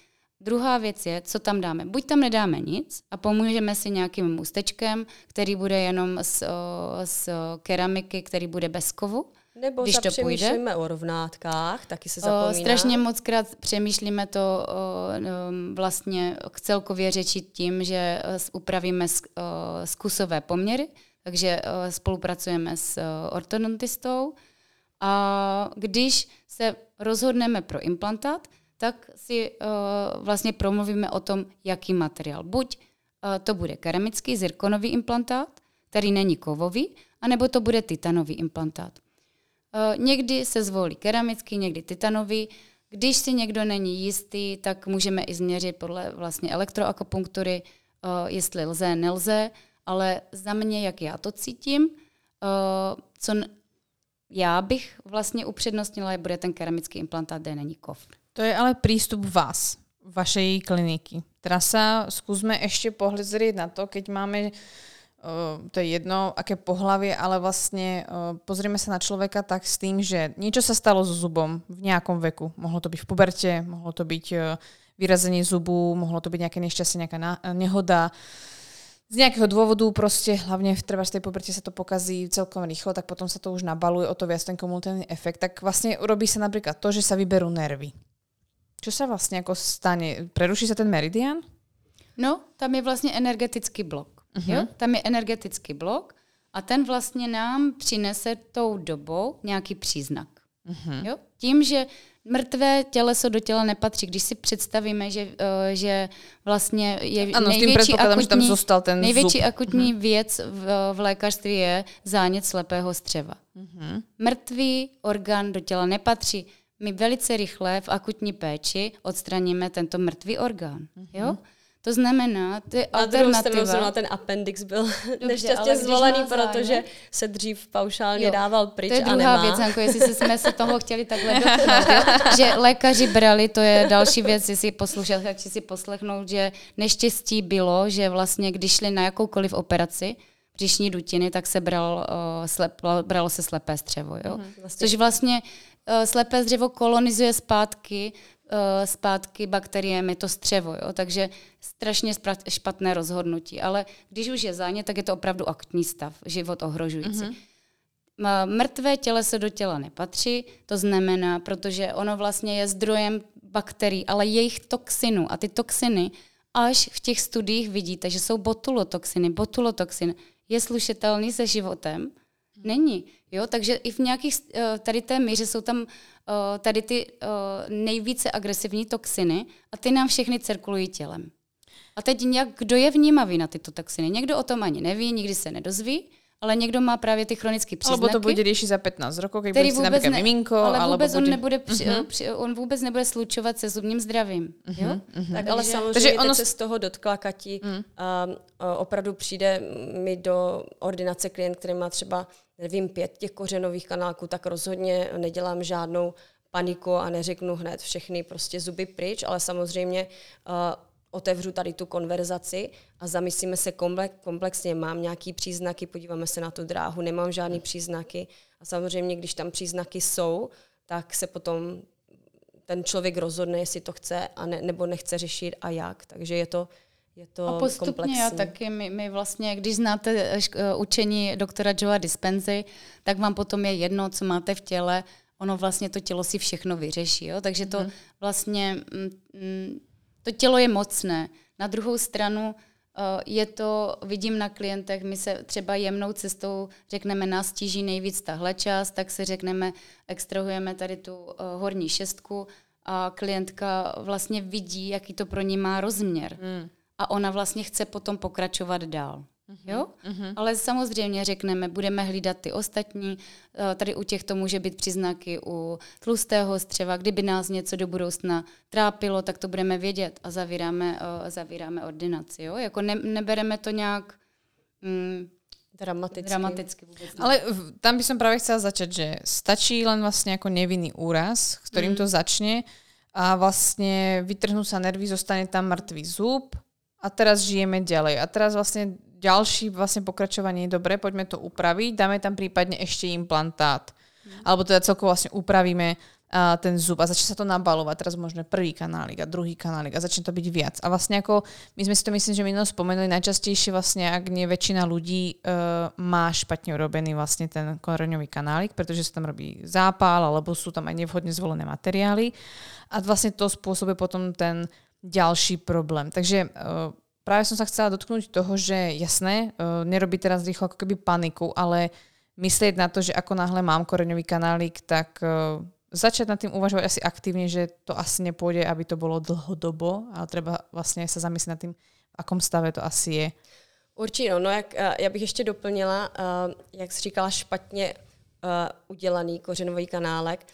Speaker 4: Druhá věc je, co tam dáme. Buď tam nedáme nic a pomůžeme si nějakým můstečkem, který bude jenom z, z keramiky, který bude bez kovu.
Speaker 3: Nebo když to půjde. o rovnátkách, taky se zapomíná.
Speaker 4: O, strašně moc krát přemýšlíme to o, o, vlastně celkově řečit tím, že upravíme zkusové poměry, takže o, spolupracujeme s ortodontistou a když se rozhodneme pro implantát, tak si uh, vlastně promluvíme o tom, jaký materiál. Buď uh, to bude keramický zirkonový implantát, který není kovový, anebo to bude titanový implantát. Uh, někdy se zvolí keramický, někdy titanový. Když si někdo není jistý, tak můžeme i změřit podle vlastně elektroakupunktury, uh, jestli lze, nelze, ale za mě, jak já to cítím, uh, co já bych vlastně upřednostnila, bude ten keramický implantát, kde není kov.
Speaker 1: To je ale prístup vás, vašej kliniky. Teraz sa skúsme ešte na to, keď máme Uh, to je jedno, aké pohlavie, ale vlastne uh, pozrieme sa na človeka tak s tým, že niečo sa stalo so zubom v nejakom veku. Mohlo to byť v puberte, mohlo to byť uh, vyrazenie zubu, mohlo to byť nejaké nešťastie, nejaká nehoda. Z nejakého dôvodu proste, hlavne v, treba v tej puberte sa to pokazí celkom rýchlo, tak potom sa to už nabaluje o to viac ten kumultívny efekt. Tak vlastne urobí sa napríklad to, že sa vyberú nervy. Čo sa vlastně jako stane? Preruší se ten meridian?
Speaker 4: No, tam je vlastně energetický blok. Uh-huh. Jo? Tam je energetický blok a ten vlastně nám přinese tou dobou nějaký příznak. Uh-huh. Jo? Tím, že mrtvé těleso do těla nepatří. Když si představíme, že, uh, že vlastně je
Speaker 1: ano, největší, akutní, že tam zůstal ten
Speaker 4: největší
Speaker 1: zub.
Speaker 4: akutní uh-huh. věc v, v lékařství je zánět slepého střeva. Uh-huh. Mrtvý orgán do těla nepatří my velice rychle v akutní péči odstraníme tento mrtvý orgán. Mm-hmm. Jo? To znamená, ty
Speaker 3: Na alternativa... druhou stranu ten appendix byl Dobře, nešťastně zvolený, protože se dřív paušálně jo, dával pryč
Speaker 4: To je
Speaker 3: druhá
Speaker 4: nemá. věc, jako jestli jsme se toho chtěli takhle dotknout, že lékaři brali, to je další věc, jestli posluchači si poslechnout, že neštěstí bylo, že vlastně když šli na jakoukoliv operaci, břišní dutiny, tak se bral, uh, slep, bralo se slepé střevo. Jo? Mm, vlastně. Což vlastně uh, slepé dřevo kolonizuje zpátky zpátky bakteriemi to střevo, jo? takže strašně špatné rozhodnutí. Ale když už je zánět, tak je to opravdu akutní stav, život ohrožující. Mm-hmm. Mrtvé těleso do těla nepatří, to znamená, protože ono vlastně je zdrojem bakterií, ale jejich toxinů. A ty toxiny, až v těch studiích vidíte, že jsou botulotoxiny. Botulotoxin je slušitelný se životem, Není. Jo? Takže i v nějakých, eh, tady té míře jsou tam eh, tady ty eh, nejvíce agresivní toxiny a ty nám všechny cirkulují tělem. A teď nějak, kdo je vnímavý na tyto toxiny? Někdo o tom ani neví, nikdy se nedozví, ale někdo má právě ty chronické příznaky.
Speaker 1: Alebo to bude riešiť za 15 rokov, keď bude například ne, miminko.
Speaker 4: Ale vůbec bude... on, nebude při, uh-huh. při, on vůbec nebude slučovat se zubním zdravím. Uh-huh. Jo?
Speaker 3: Uh-huh. Tak ale samozřejmě Takže ono... se z toho dotkla Kati. Uh-huh. Um, opravdu přijde mi do ordinace klient, který má třeba nevím, pět těch kořenových kanálků, tak rozhodně nedělám žádnou paniku a neřeknu hned všechny prostě zuby pryč, ale samozřejmě uh, otevřu tady tu konverzaci a zamyslíme se komplexně, mám nějaký příznaky, podíváme se na tu dráhu, nemám žádný příznaky a samozřejmě, když tam příznaky jsou, tak se potom ten člověk rozhodne, jestli to chce a ne, nebo nechce řešit a jak. Takže je to, je to
Speaker 4: a postupně
Speaker 3: komplexní.
Speaker 4: já taky, my, my vlastně, když znáte eh, eh, učení doktora Joea Dispensy, tak vám potom je jedno, co máte v těle, ono vlastně to tělo si všechno vyřeší, jo? takže to mm. vlastně, mm, mm, to tělo je mocné. Na druhou stranu uh, je to, vidím na klientech, my se třeba jemnou cestou řekneme, nás tíží nejvíc tahle část, tak se řekneme, extrahujeme tady tu uh, horní šestku a klientka vlastně vidí, jaký to pro ní má rozměr. Mm a ona vlastně chce potom pokračovat dál. Mm-hmm. Jo? Mm-hmm. Ale samozřejmě řekneme, budeme hlídat ty ostatní. Eh, tady u těch to může být příznaky u tlustého střeva. Kdyby nás něco do budoucna trápilo, tak to budeme vědět a zavíráme, uh, zavíráme ordinaci. Jo? Jako ne, nebereme to nějak mm,
Speaker 3: dramaticky.
Speaker 4: dramaticky vůbec
Speaker 1: ne. Ale tam by som práve chcela začať, že stačí len vlastne ako nevinný úraz, ktorým mm. to začne a vlastne vytrhnú sa nervy, zostane tam mŕtvý zub a teraz žijeme ďalej. A teraz vlastne ďalší vlastne pokračovanie je dobré, poďme to upraviť, dáme tam prípadne ešte implantát. Mm. Alebo teda celkovo vlastne upravíme uh, ten zub a začne sa to nabalovať. Teraz možno prvý kanálik a druhý kanálik a začne to byť viac. A vlastne ako, my sme si to myslím, že minulé spomenuli, najčastejšie vlastne, ak nie väčšina ľudí uh, má špatne urobený vlastne ten koreňový kanálik, pretože sa tam robí zápal alebo sú tam aj nevhodne zvolené materiály. A vlastne to spôsobuje potom ten ďalší problém. Takže uh, práve som sa chcela dotknúť toho, že jasné, uh, nerobiť teraz rýchlo ako keby paniku, ale myslieť na to, že ako náhle mám koreňový kanálik, tak uh, začať nad tým uvažovať asi aktívne, že to asi nepôjde, aby to bolo dlhodobo, ale treba vlastne sa zamyslieť nad tým, v akom stave to asi je.
Speaker 3: Určitě, no, no jak, já bych ještě doplnila, jak jsi říkala, špatně udělaný kořenový kanálek,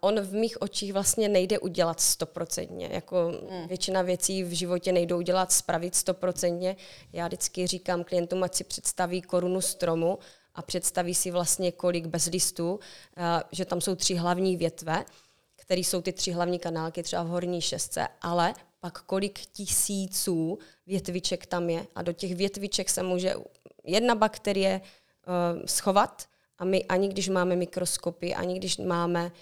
Speaker 3: on v mých očích vlastně nejde udělat stoprocentně. Jako hmm. většina věcí v životě nejdou udělat spravit stoprocentně. Já vždycky říkám klientům, ať si představí korunu stromu a představí si vlastně kolik bez listů, že tam jsou tři hlavní větve, které jsou ty tři hlavní kanálky třeba v horní šestce, ale pak kolik tisíců větviček tam je. A do těch větviček se může jedna bakterie uh, schovat a my ani když máme mikroskopy, ani když máme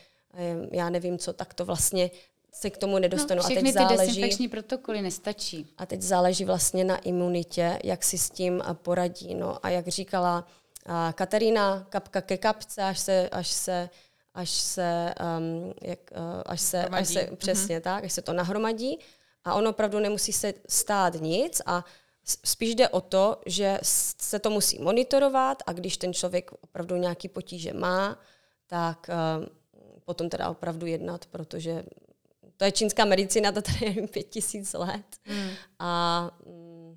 Speaker 3: já nevím co, tak to vlastně se k tomu nedostanu.
Speaker 4: No, a teď záleží, ty dezinfekční protokoly nestačí.
Speaker 3: A teď záleží vlastně na imunitě, jak si s tím poradí. No a jak říkala a Katarína, kapka ke kapce, až se, až se až se, um, jak, uh, až se, až se přesně mm-hmm. tak, až se to nahromadí a ono opravdu nemusí se stát nic a spíš jde o to, že se to musí monitorovat a když ten člověk opravdu nějaký potíže má, tak uh, potom teda opravdu jednat, protože to je čínská medicína, to tady je pět tisíc let. Mm. A
Speaker 1: mm,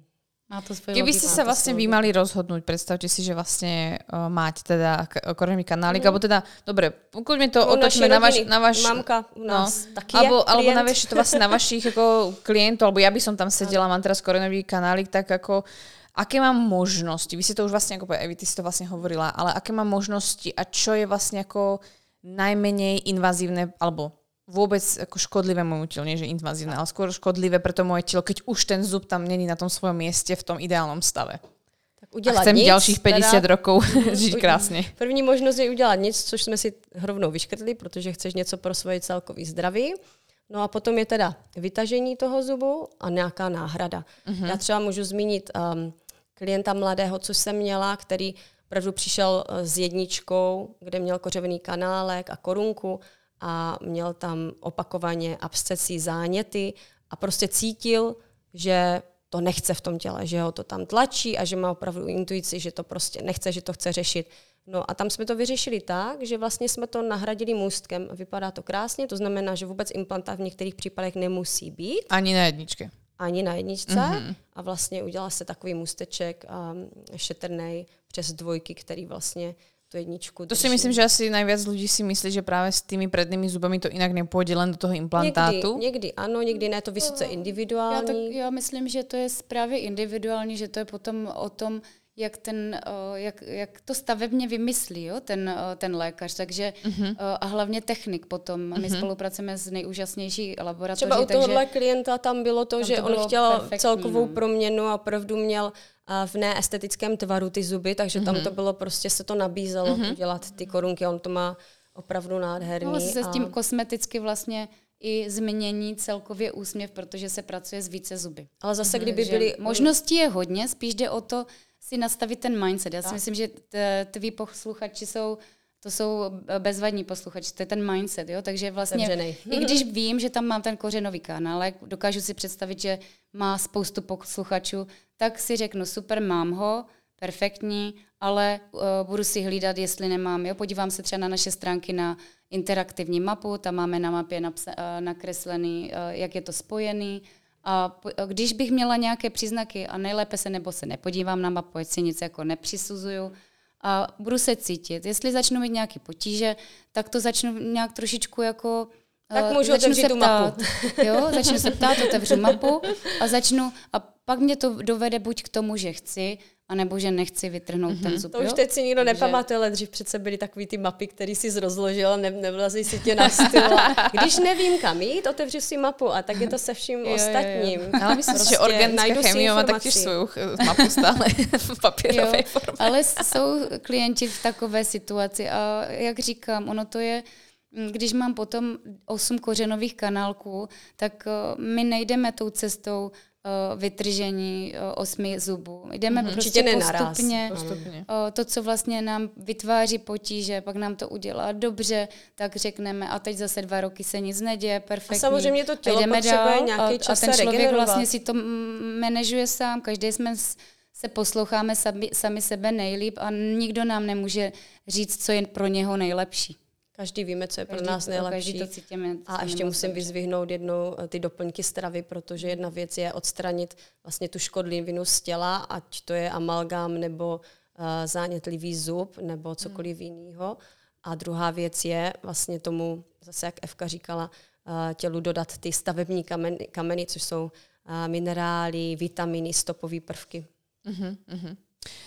Speaker 1: má to svoje Keby ste sa vlastne vy mali rozhodnúť, predstavte si, že vlastne uh, máte teda koreňový kanálik, mm. alebo teda, dobre, poďme to no, otočme na, vaš, na vaš...
Speaker 3: Mamka u no. nás no, taky
Speaker 1: alebo, je alebo na to vlastne na vašich ako klientov, alebo ja by som tam sedela, mám teraz koreňový kanálik, tak ako aké mám možnosti, vy si to už vlastne ako Evi, ty si to vlastne hovorila, ale aké mám možnosti a čo je vlastne ako najmenej invazívne, alebo vôbec ako škodlivé môjmu telu, nie že invazívne, ale skôr škodlivé pre to moje telo, keď už ten zub tam není na tom svojom mieste v tom ideálnom stave. Tak udělat A chcem nic, ďalších 50 teda, rokov žiť krásně.
Speaker 3: První možnost je udělat nic, což jsme si rovnou vyškrtli, protože chceš něco pro svoje celkový zdraví. No a potom je teda vytažení toho zubu a nějaká náhrada. Uh-huh. Já třeba můžu zmínit um, klienta mladého, co jsem měla, který opravdu přišel eh, s jedničkou, kde měl kořevený kanálek a korunku a měl tam opakovaně abscesy, záněty a prostě cítil, že to nechce v tom těle, že ho to tam tlačí a že má opravdu intuici, že to prostě nechce, že to chce řešit. No a tam jsme to vyřešili tak, že vlastně jsme to nahradili můstkem. Vypadá to krásně, to znamená, že vůbec implantát v některých případech nemusí být.
Speaker 1: Ani na jedničce.
Speaker 3: Ani na jedničce. Mm-hmm. A vlastně udělal se takový můsteček um, šetrnej přes dvojky, který vlastně tu jedničku
Speaker 1: To si myslím, že asi najviac ľudí si myslí, že práve s tými prednými zubami to inak nepôjde len do toho implantátu.
Speaker 3: Někdy, někdy ano, někdy ne, to vysoce individuální.
Speaker 4: Já, tak, já myslím, že to je právě individuální, že to je potom o tom, jak, ten, jak, jak to stavebně vymyslí, jo, ten, ten lékař. Takže uh-huh. a hlavně technik potom. My uh-huh. spolupracujeme s nejúžasnější laboratoří.
Speaker 3: Třeba u tohohle klienta tam bylo to, že to on chtěl perfektní, celkovou no. proměnu a opravdu měl v neestetickém tvaru ty zuby, takže uh-huh. tam to bylo prostě, se to nabízelo uh-huh. udělat ty korunky. On to má opravdu nádherný.
Speaker 4: No, se a... s tím kosmeticky vlastně i změní celkově úsměv, protože se pracuje s více zuby.
Speaker 3: Ale zase, mhm. kdyby byly...
Speaker 4: Možností je hodně, spíš jde o to si nastavit ten mindset. Já si tak. myslím, že tví posluchači jsou to jsou bezvadní posluchači, to je ten mindset, jo? takže vlastně, i když vím, že tam mám ten kořenový kanál, dokážu si představit, že má spoustu posluchačů, tak si řeknu, super, mám ho, perfektní, ale uh, budu si hlídat, jestli nemám. Jo? Podívám se třeba na naše stránky na interaktivní mapu, tam máme na mapě napsa- uh, nakreslený, uh, jak je to spojený. A když bych měla nějaké příznaky, a nejlépe se nebo se nepodívám na mapu, ať si nic jako nepřisuzuju, a budu se cítit. Jestli začnu mít nějaké potíže, tak to začnu nějak trošičku jako
Speaker 3: tak můžu začnu se
Speaker 4: tu
Speaker 3: ptát, mapu.
Speaker 4: Jo, začnu se ptát, otevřu mapu a začnu, a pak mě to dovede buď k tomu, že chci, anebo že nechci vytrhnout mm-hmm. ten zub.
Speaker 3: To už teď si nikdo Takže... nepamatuje, ale dřív přece byly takový ty mapy, které si zrozložil a ne, nevlazí si tě na styl. Když nevím, kam jít, otevřu si mapu a tak je to se vším jo, ostatním. Jo,
Speaker 1: jo. Ale myslím prostě že organická chemie má taky svou mapu stále v papírové formě.
Speaker 4: Ale jsou klienti v takové situaci a jak říkám, ono to je když mám potom osm kořenových kanálků, tak uh, my nejdeme tou cestou vytržení uh, osmi zubů. Jdeme mm-hmm. prostě postupně. postupně. Uh, to, co vlastně nám vytváří potíže, pak nám to udělá dobře, tak řekneme a teď zase dva roky se nic neděje, perfektní. A
Speaker 3: samozřejmě to tělo jdeme potřebuje dál, nějaký čas
Speaker 4: a, a ten člověk vlastně si to manažuje sám, každý jsme se posloucháme sami, sami sebe nejlíp a nikdo nám nemůže říct, co je pro něho nejlepší.
Speaker 3: Každý víme, co je každý, pro nás nejlepší.
Speaker 4: to cítíme,
Speaker 3: a ještě musím dobře. vyzvihnout jednou eh, ty doplňky stravy, protože jedna věc je odstranit vlastně tu škodlivinu z těla, ať to je amalgám nebo uh, zánětlivý zub nebo cokoliv hmm. jiného. A druhá věc je vlastně tomu, zase jak Evka říkala, uh, tělu dodat ty stavební kameny, kameny což jsou uh, minerály, vitaminy, stopové prvky. Uh-huh,
Speaker 1: uh-huh.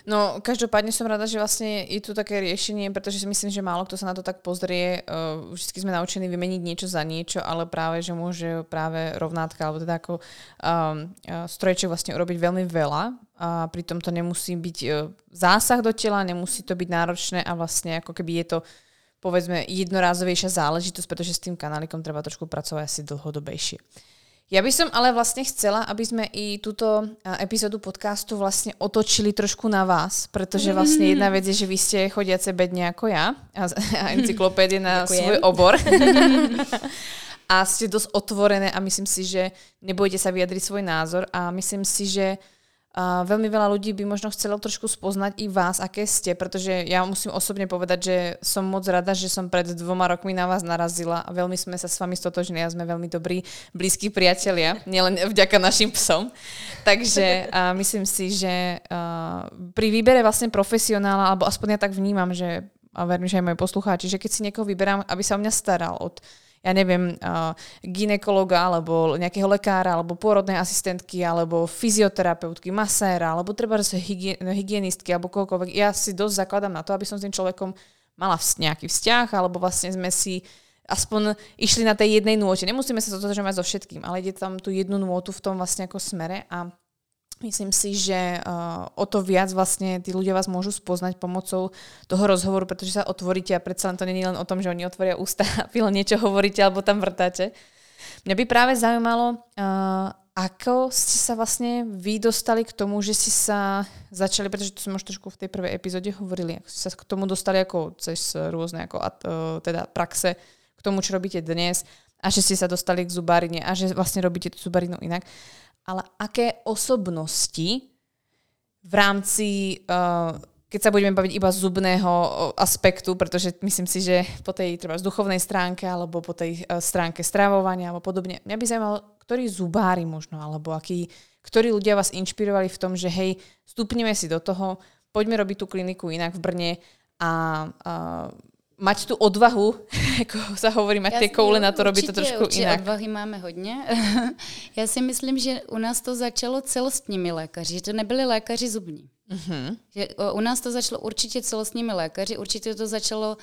Speaker 1: No, každopádne som rada, že vlastne je tu také riešenie, pretože si myslím, že málo kto sa na to tak pozrie. Uh, vždy sme naučení vymeniť niečo za niečo, ale práve, že môže práve rovnátka, alebo teda ako um, uh, strojček vlastne urobiť veľmi veľa a pritom to nemusí byť uh, zásah do tela, nemusí to byť náročné a vlastne ako keby je to povedzme jednorázovejšia záležitosť, pretože s tým kanálikom treba trošku pracovať asi dlhodobejšie. Ja by som ale vlastne chcela, aby sme i túto epizódu podcastu vlastne otočili trošku na vás, pretože vlastne jedna vec je, že vy ste chodiace bedne ako ja a, a encyklopédie na Ďakujem. svoj obor. a ste dosť otvorené a myslím si, že nebojte sa vyjadriť svoj názor a myslím si, že a veľmi veľa ľudí by možno chcelo trošku spoznať i vás, aké ste, pretože ja musím osobne povedať, že som moc rada, že som pred dvoma rokmi na vás narazila a veľmi sme sa s vami stotožili a sme veľmi dobrí, blízki priatelia, nielen vďaka našim psom. Takže a myslím si, že a, pri výbere vlastne profesionála, alebo aspoň ja tak vnímam, že a verím, že aj moji poslucháči, že keď si niekoho vyberám, aby sa o mňa staral od ja neviem, uh, ginekologa, alebo nejakého lekára, alebo pôrodnej asistentky, alebo fyzioterapeutky, maséra, alebo treba hygie, hygienistky, alebo kohokoľvek. Ja si dosť zakladám na to, aby som s tým človekom mala nejaký vzťah, alebo vlastne sme si aspoň išli na tej jednej nôte. Nemusíme sa zotožovať so všetkým, ale ide tam tú jednu nôtu v tom vlastne ako smere a Myslím si, že uh, o to viac vlastne tí ľudia vás môžu spoznať pomocou toho rozhovoru, pretože sa otvoríte a predsa len to není len o tom, že oni otvoria ústa a vy len niečo hovoríte alebo tam vrtáte. Mňa by práve zaujímalo, uh, ako ste sa vlastne vy dostali k tomu, že si sa začali, pretože to sme už trošku v tej prvej epizóde hovorili, ako ste sa k tomu dostali ako cez rôzne ako, uh, teda praxe k tomu, čo robíte dnes a že ste sa dostali k zubarine a že vlastne robíte tú zubarinu inak. Uh, ale aké osobnosti v rámci, uh, keď sa budeme baviť iba zubného aspektu, pretože myslím si, že po tej treba duchovnej stránke alebo po tej uh, stránke stravovania alebo podobne, mňa by zaujímalo, ktorí zubári možno, alebo akí, ktorí ľudia vás inšpirovali v tom, že hej, stupneme si do toho, poďme robiť tú kliniku inak v Brne a uh, mať tu odvahu, jako se hovorí, mať ty koule na to, robit to trošku
Speaker 4: určitě
Speaker 1: jinak.
Speaker 4: odvahy máme hodně. Já si myslím, že u nás to začalo celostními lékaři, že to nebyli lékaři zubní. Mm-hmm. Že u nás to začalo určitě celostními lékaři, určitě to začalo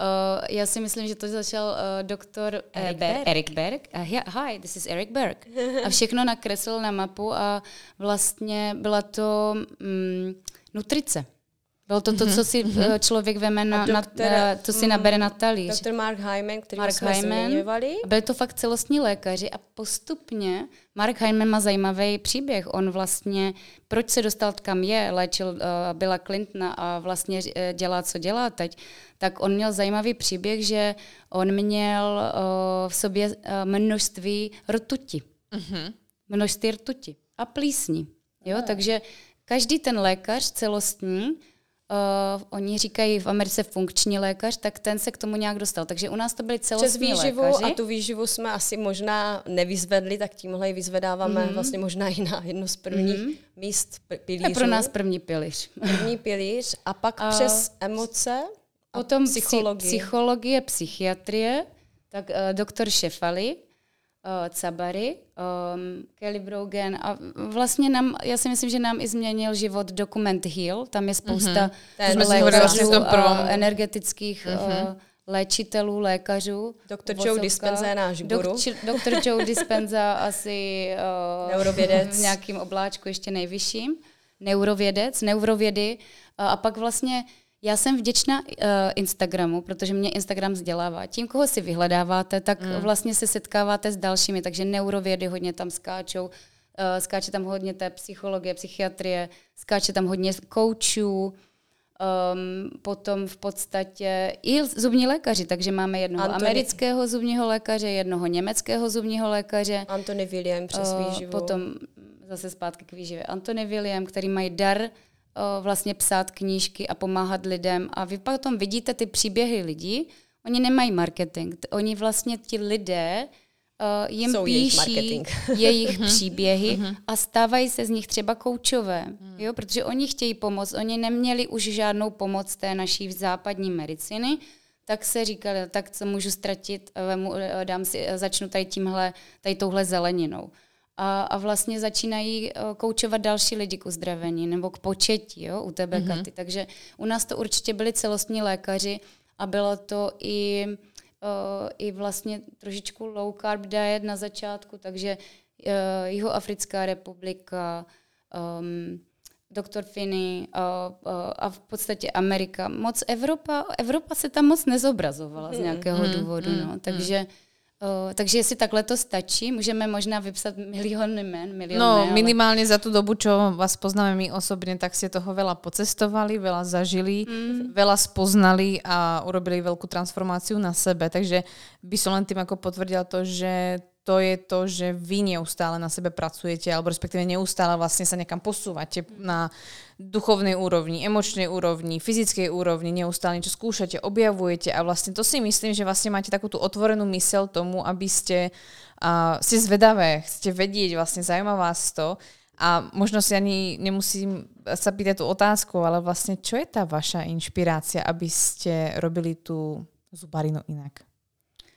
Speaker 4: Uh, já si myslím, že to začal uh, doktor
Speaker 3: Eric
Speaker 4: Ber-
Speaker 3: Berg.
Speaker 4: Eric Berg. Uh, yeah, hi, this is Eric Berg. A všechno nakreslil na mapu a vlastně byla to mm, nutrice. Bylo to to, co si mm-hmm. člověk veme na, na,
Speaker 3: doktor,
Speaker 4: na, to si nabere na talíř.
Speaker 3: Doktor Mark Hyman, který
Speaker 4: Mark
Speaker 3: jsme
Speaker 4: Hyman.
Speaker 3: zmiňovali.
Speaker 4: Byli to fakt celostní lékaři a postupně Mark Hyman má zajímavý příběh. On vlastně, proč se dostal kam je, léčil uh, Billa Clintona a vlastně uh, dělá, co dělá teď, tak on měl zajímavý příběh, že on měl uh, v sobě uh, množství rtuti. Mm-hmm. Množství rtuti a plísní. Jo? Takže každý ten lékař celostní Uh, oni říkají v Americe funkční lékař, tak ten se k tomu nějak dostal. Takže u nás to
Speaker 3: Přes
Speaker 4: celostní
Speaker 3: výživu
Speaker 4: lékaři.
Speaker 3: a tu výživu jsme asi možná nevyzvedli, tak tímhle ji vyzvedáváme
Speaker 4: Mhm.
Speaker 3: mm. vlastně možná i na jedno z prvních mm. míst p-
Speaker 4: To je
Speaker 3: pilířů.
Speaker 4: pro nás první pilíř.
Speaker 3: první pilíř a pak
Speaker 4: A
Speaker 3: přes emoce a
Speaker 4: Potom
Speaker 3: psychologii.
Speaker 4: Psy, psychologie, psychiatrie, tak uh, doktor Šefali, uh, Cabary, um, Kelly Brogan a vlastně nám, já si myslím, že nám i změnil život dokument Heal, tam je spousta
Speaker 1: prvom.
Speaker 4: a energetických uh, léčitelů, lékařů.
Speaker 3: Doktor Joe. Dispenza je náš guru.
Speaker 4: Doktor, Joe Dispenza asi uh,
Speaker 3: Neurovědec.
Speaker 4: v nějakém obláčku ještě nejvyšším. Neurovědec, neurovědy. A, a pak vlastně já jsem vděčná uh, Instagramu, protože mě Instagram vzdělává. Tím, koho si vyhledáváte, tak mm. vlastně se setkáváte s dalšími, takže neurovědy hodně tam skáčou. Uh, skáče tam hodně té psychologie, psychiatrie, skáče tam hodně koučů, Um, potom v podstatě i zubní lékaři, takže máme jednoho
Speaker 3: Anthony.
Speaker 4: amerického zubního lékaře, jednoho německého zubního lékaře,
Speaker 3: Anthony William přes
Speaker 4: Uh,
Speaker 3: výživu.
Speaker 4: Potom zase zpátky k výživě. Anthony William, který mají dar uh, vlastně psát knížky a pomáhat lidem. A vy potom vidíte ty příběhy lidí. Oni nemají marketing. Oni vlastně ti lidé uh, jim
Speaker 3: Jsou jejich
Speaker 4: píší
Speaker 3: marketing.
Speaker 4: jejich příběhy a stávají se z nich třeba koučové, jo? protože oni chtějí pomoct. Oni neměli už žádnou pomoc té naší západní mediciny, tak se říkali, tak co můžu ztratit, vemu, dám si, začnu tady tímhle, tady touhle zeleninou. A, a vlastně začínají eh, koučovat další lidi k uzdravení nebo k početí jo, u tebe, mm-hmm. Katy. Takže u nás to určitě byli celostní lékaři a bylo to i, uh, i vlastně trošičku low carb diet na začátku, takže uh, Jihoafrická republika, um, doktor Finney uh, uh, a v podstatě Amerika. Moc Evropa, Evropa se tam moc nezobrazovala z nějakého důvodu, no. takže Uh, takže jestli takhle to stačí, můžeme možná vypsat miliony men, miliony
Speaker 1: No,
Speaker 4: ale-
Speaker 1: minimálne za tú dobu, čo vás poznáme my osobne, tak ste toho veľa pocestovali, veľa zažili, mm. veľa spoznali a urobili veľkú transformáciu na sebe. Takže by som len tým ako potvrdila to, že to je to, že vy neustále na sebe pracujete, alebo respektíve neustále vlastne sa nekam posúvate na duchovnej úrovni, emočnej úrovni, fyzickej úrovni, neustále niečo skúšate, objavujete a vlastne to si myslím, že vlastne máte takú tú otvorenú mysel tomu, aby ste, uh, ste zvedavé, chcete vedieť, vlastne zaujíma vás to a možno si ani nemusím sa pýtať tú otázku, ale vlastne čo je tá vaša inšpirácia, aby ste robili tú zubarinu inak?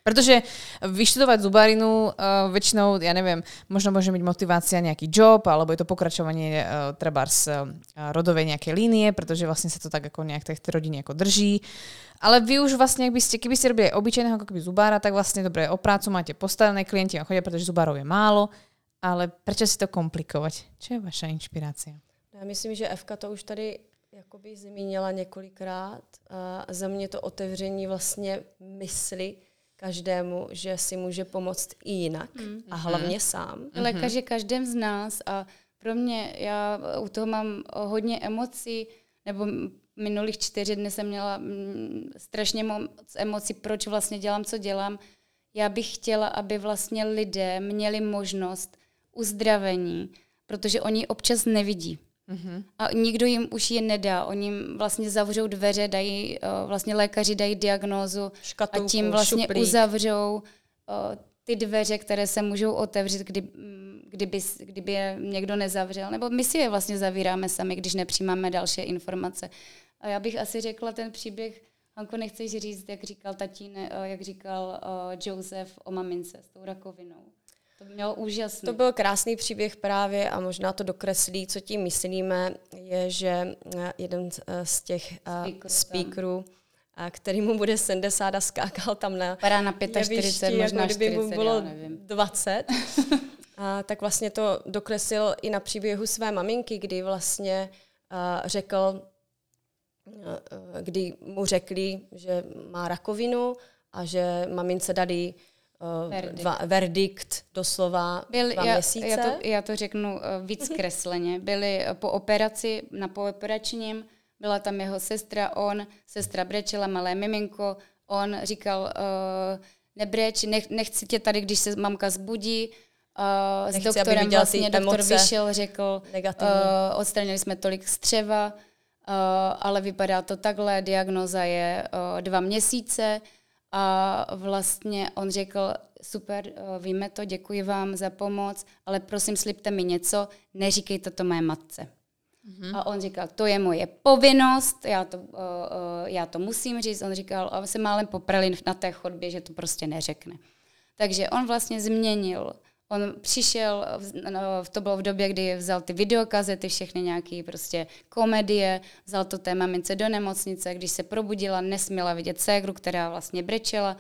Speaker 1: Protože vyštudovať zubarinu uh, väčšinou, ja neviem, možno môže byť motivácia nejaký job, alebo je to pokračovanie uh, treba z uh, rodovej nejakej línie, pretože vlastne sa to tak ako nejak tej rodiny ako drží. Ale vy už vlastne, ak by ste, keby ste robili aj obyčajného ako keby zubára, tak vlastne dobre, o prácu máte postavené, klienti vám chodia, pretože zubárov je málo, ale prečo si to komplikovať? Čo je vaša inšpirácia?
Speaker 3: Já myslím, že Evka to už tady jakoby zmínila několikrát. A za mě to otevření vlastně mysli každému, že si může pomoct i jinak a hlavně sám.
Speaker 4: Lékař je každém z nás a pro mě, já u toho mám hodně emocí, nebo minulých čtyři dny jsem měla mm, strašně moc emocí, proč vlastně dělám, co dělám. Já bych chtěla, aby vlastně lidé měli možnost uzdravení, protože oni občas nevidí. Mm-hmm. A nikdo jim už je nedá. Oni jim vlastně zavřou dveře, dají, uh, vlastně lékaři dají diagnózu
Speaker 3: Škatulku,
Speaker 4: a tím vlastně
Speaker 3: šuplík.
Speaker 4: uzavřou uh, ty dveře, které se můžou otevřít, kdy, kdyby, kdyby je někdo nezavřel. Nebo my si je vlastně zavíráme sami, když nepřijímáme další informace. A já bych asi řekla ten příběh Hanko, nechceš říct, jak říkal tatín, eh, jak říkal Joseph o mamince s tou rakovinou. To mělo úžasný.
Speaker 3: To byl krásný příběh právě a možná to dokreslí, co tím myslíme, je, že eh, jeden z těch Speaker speakerů, který mu bude 70 a skákal tam na
Speaker 4: Vypadá na 45, jevišti, možná jako 40,
Speaker 3: mu bylo 20. a, tak vlastně to dokreslil i na příběhu své maminky, kdy vlastně a, řekl, kdy mu řekli, že má rakovinu a že mamince dali verdikt, dva, verdikt doslova Byl, dva
Speaker 4: já,
Speaker 3: měsíce.
Speaker 4: Já to, já to řeknu víc kresleně. Byli po operaci, na pooperačním, byla tam jeho sestra, on, sestra brečela, malé miminko, on říkal, uh, nebreč, nech, nechci tě tady, když se mamka zbudí, Uh, Nechci, s doktorem vlastně doktor vyšel, řekl, uh, odstranili jsme tolik střeva, uh, ale vypadá to takhle, diagnoza je uh, dva měsíce a vlastně on řekl, super, uh, víme to, děkuji vám za pomoc, ale prosím slibte mi něco, neříkejte to mé matce. Mm-hmm. A on říkal, to je moje povinnost, já to, uh, uh, já to musím říct. On říkal, a se málem poprali na té chodbě, že to prostě neřekne. Takže on vlastně změnil On přišel, no, to bylo v době, kdy vzal ty videokazety, všechny nějaké prostě komedie, vzal to té mamince do nemocnice, když se probudila, nesměla vidět ségru, která vlastně brečela.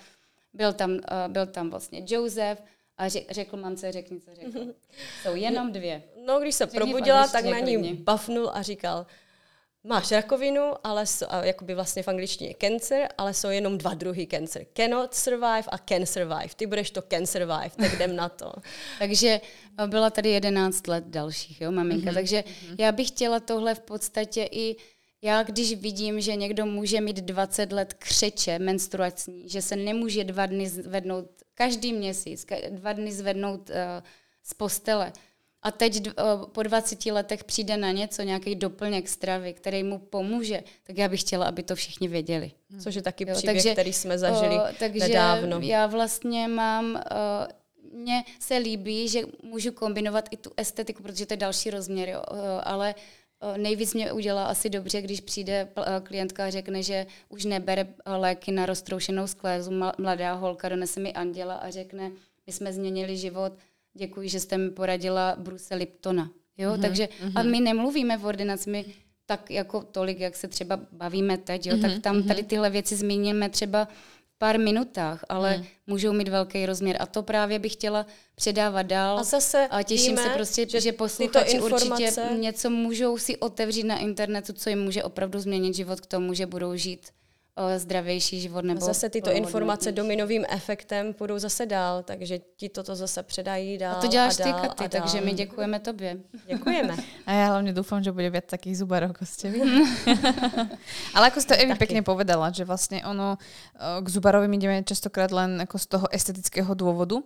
Speaker 4: Byl tam, uh, byl tam vlastně Joseph a řekl mamce, řekni, co řekl. Jsou jenom dvě.
Speaker 3: No, když se řekni probudila, tak na ní bafnul a říkal, máš rakovinu, ale jsou, a jakoby vlastně v angličtině cancer, ale jsou jenom dva druhy cancer. Cannot survive a can survive. Ty budeš to can survive, tak jdem na to.
Speaker 4: Takže eh, byla tady 11 let dalších, jo, maminka. Mm-hmm. Takže mm-hmm. já bych chtěla tohle v podstatě i já když vidím, že někdo může mít 20 let křeče menstruační, že se nemůže dva dny zvednout, každý měsíc, dva dny zvednout uh, z postele, a teď po 20 letech přijde na něco, nějaký doplněk stravy, který mu pomůže, tak já bych chtěla, aby to všichni věděli.
Speaker 3: Hmm. Což je taky jo, příběh, takže, který jsme zažili o, takže nedávno.
Speaker 4: já vlastně mám, mně se líbí, že můžu kombinovat i tu estetiku, protože to je další rozměr, jo, ale nejvíc mě udělá asi dobře, když přijde klientka a řekne, že už nebere léky na roztroušenou sklézu, mladá holka donese mi anděla a řekne, my jsme změnili život, děkuji, že jste mi poradila Bruse Liptona. Jo, mm-hmm, takže a my nemluvíme v ordinaci, my tak jako tolik, jak se třeba bavíme teď, jo, mm-hmm, tak tam tady mhm. tyhle věci zmíníme třeba v pár minutách, ale mm. můžou mít velký rozměr a to právě bych chtěla předávat dál.
Speaker 3: A zase
Speaker 4: a těším
Speaker 3: víme,
Speaker 4: se prostě, že, že posluchači informace... určitě něco můžou si otevřít na internetu, co jim může opravdu změnit život k tomu, že budou žít zdravější život. Nebo
Speaker 3: a zase tyto informace dominovým efektem půjdou zase dál, takže ti toto zase předají dál.
Speaker 4: A to děláš
Speaker 3: a
Speaker 4: dál, ty, Katy, takže my děkujeme tobě.
Speaker 3: Děkujeme.
Speaker 1: A já hlavně doufám, že bude viac takých zubarov ako ste vy. Ale ako si to Evi pekne povedala, že vlastne ono k zubarovým ideme častokrát len ako z toho estetického dôvodu,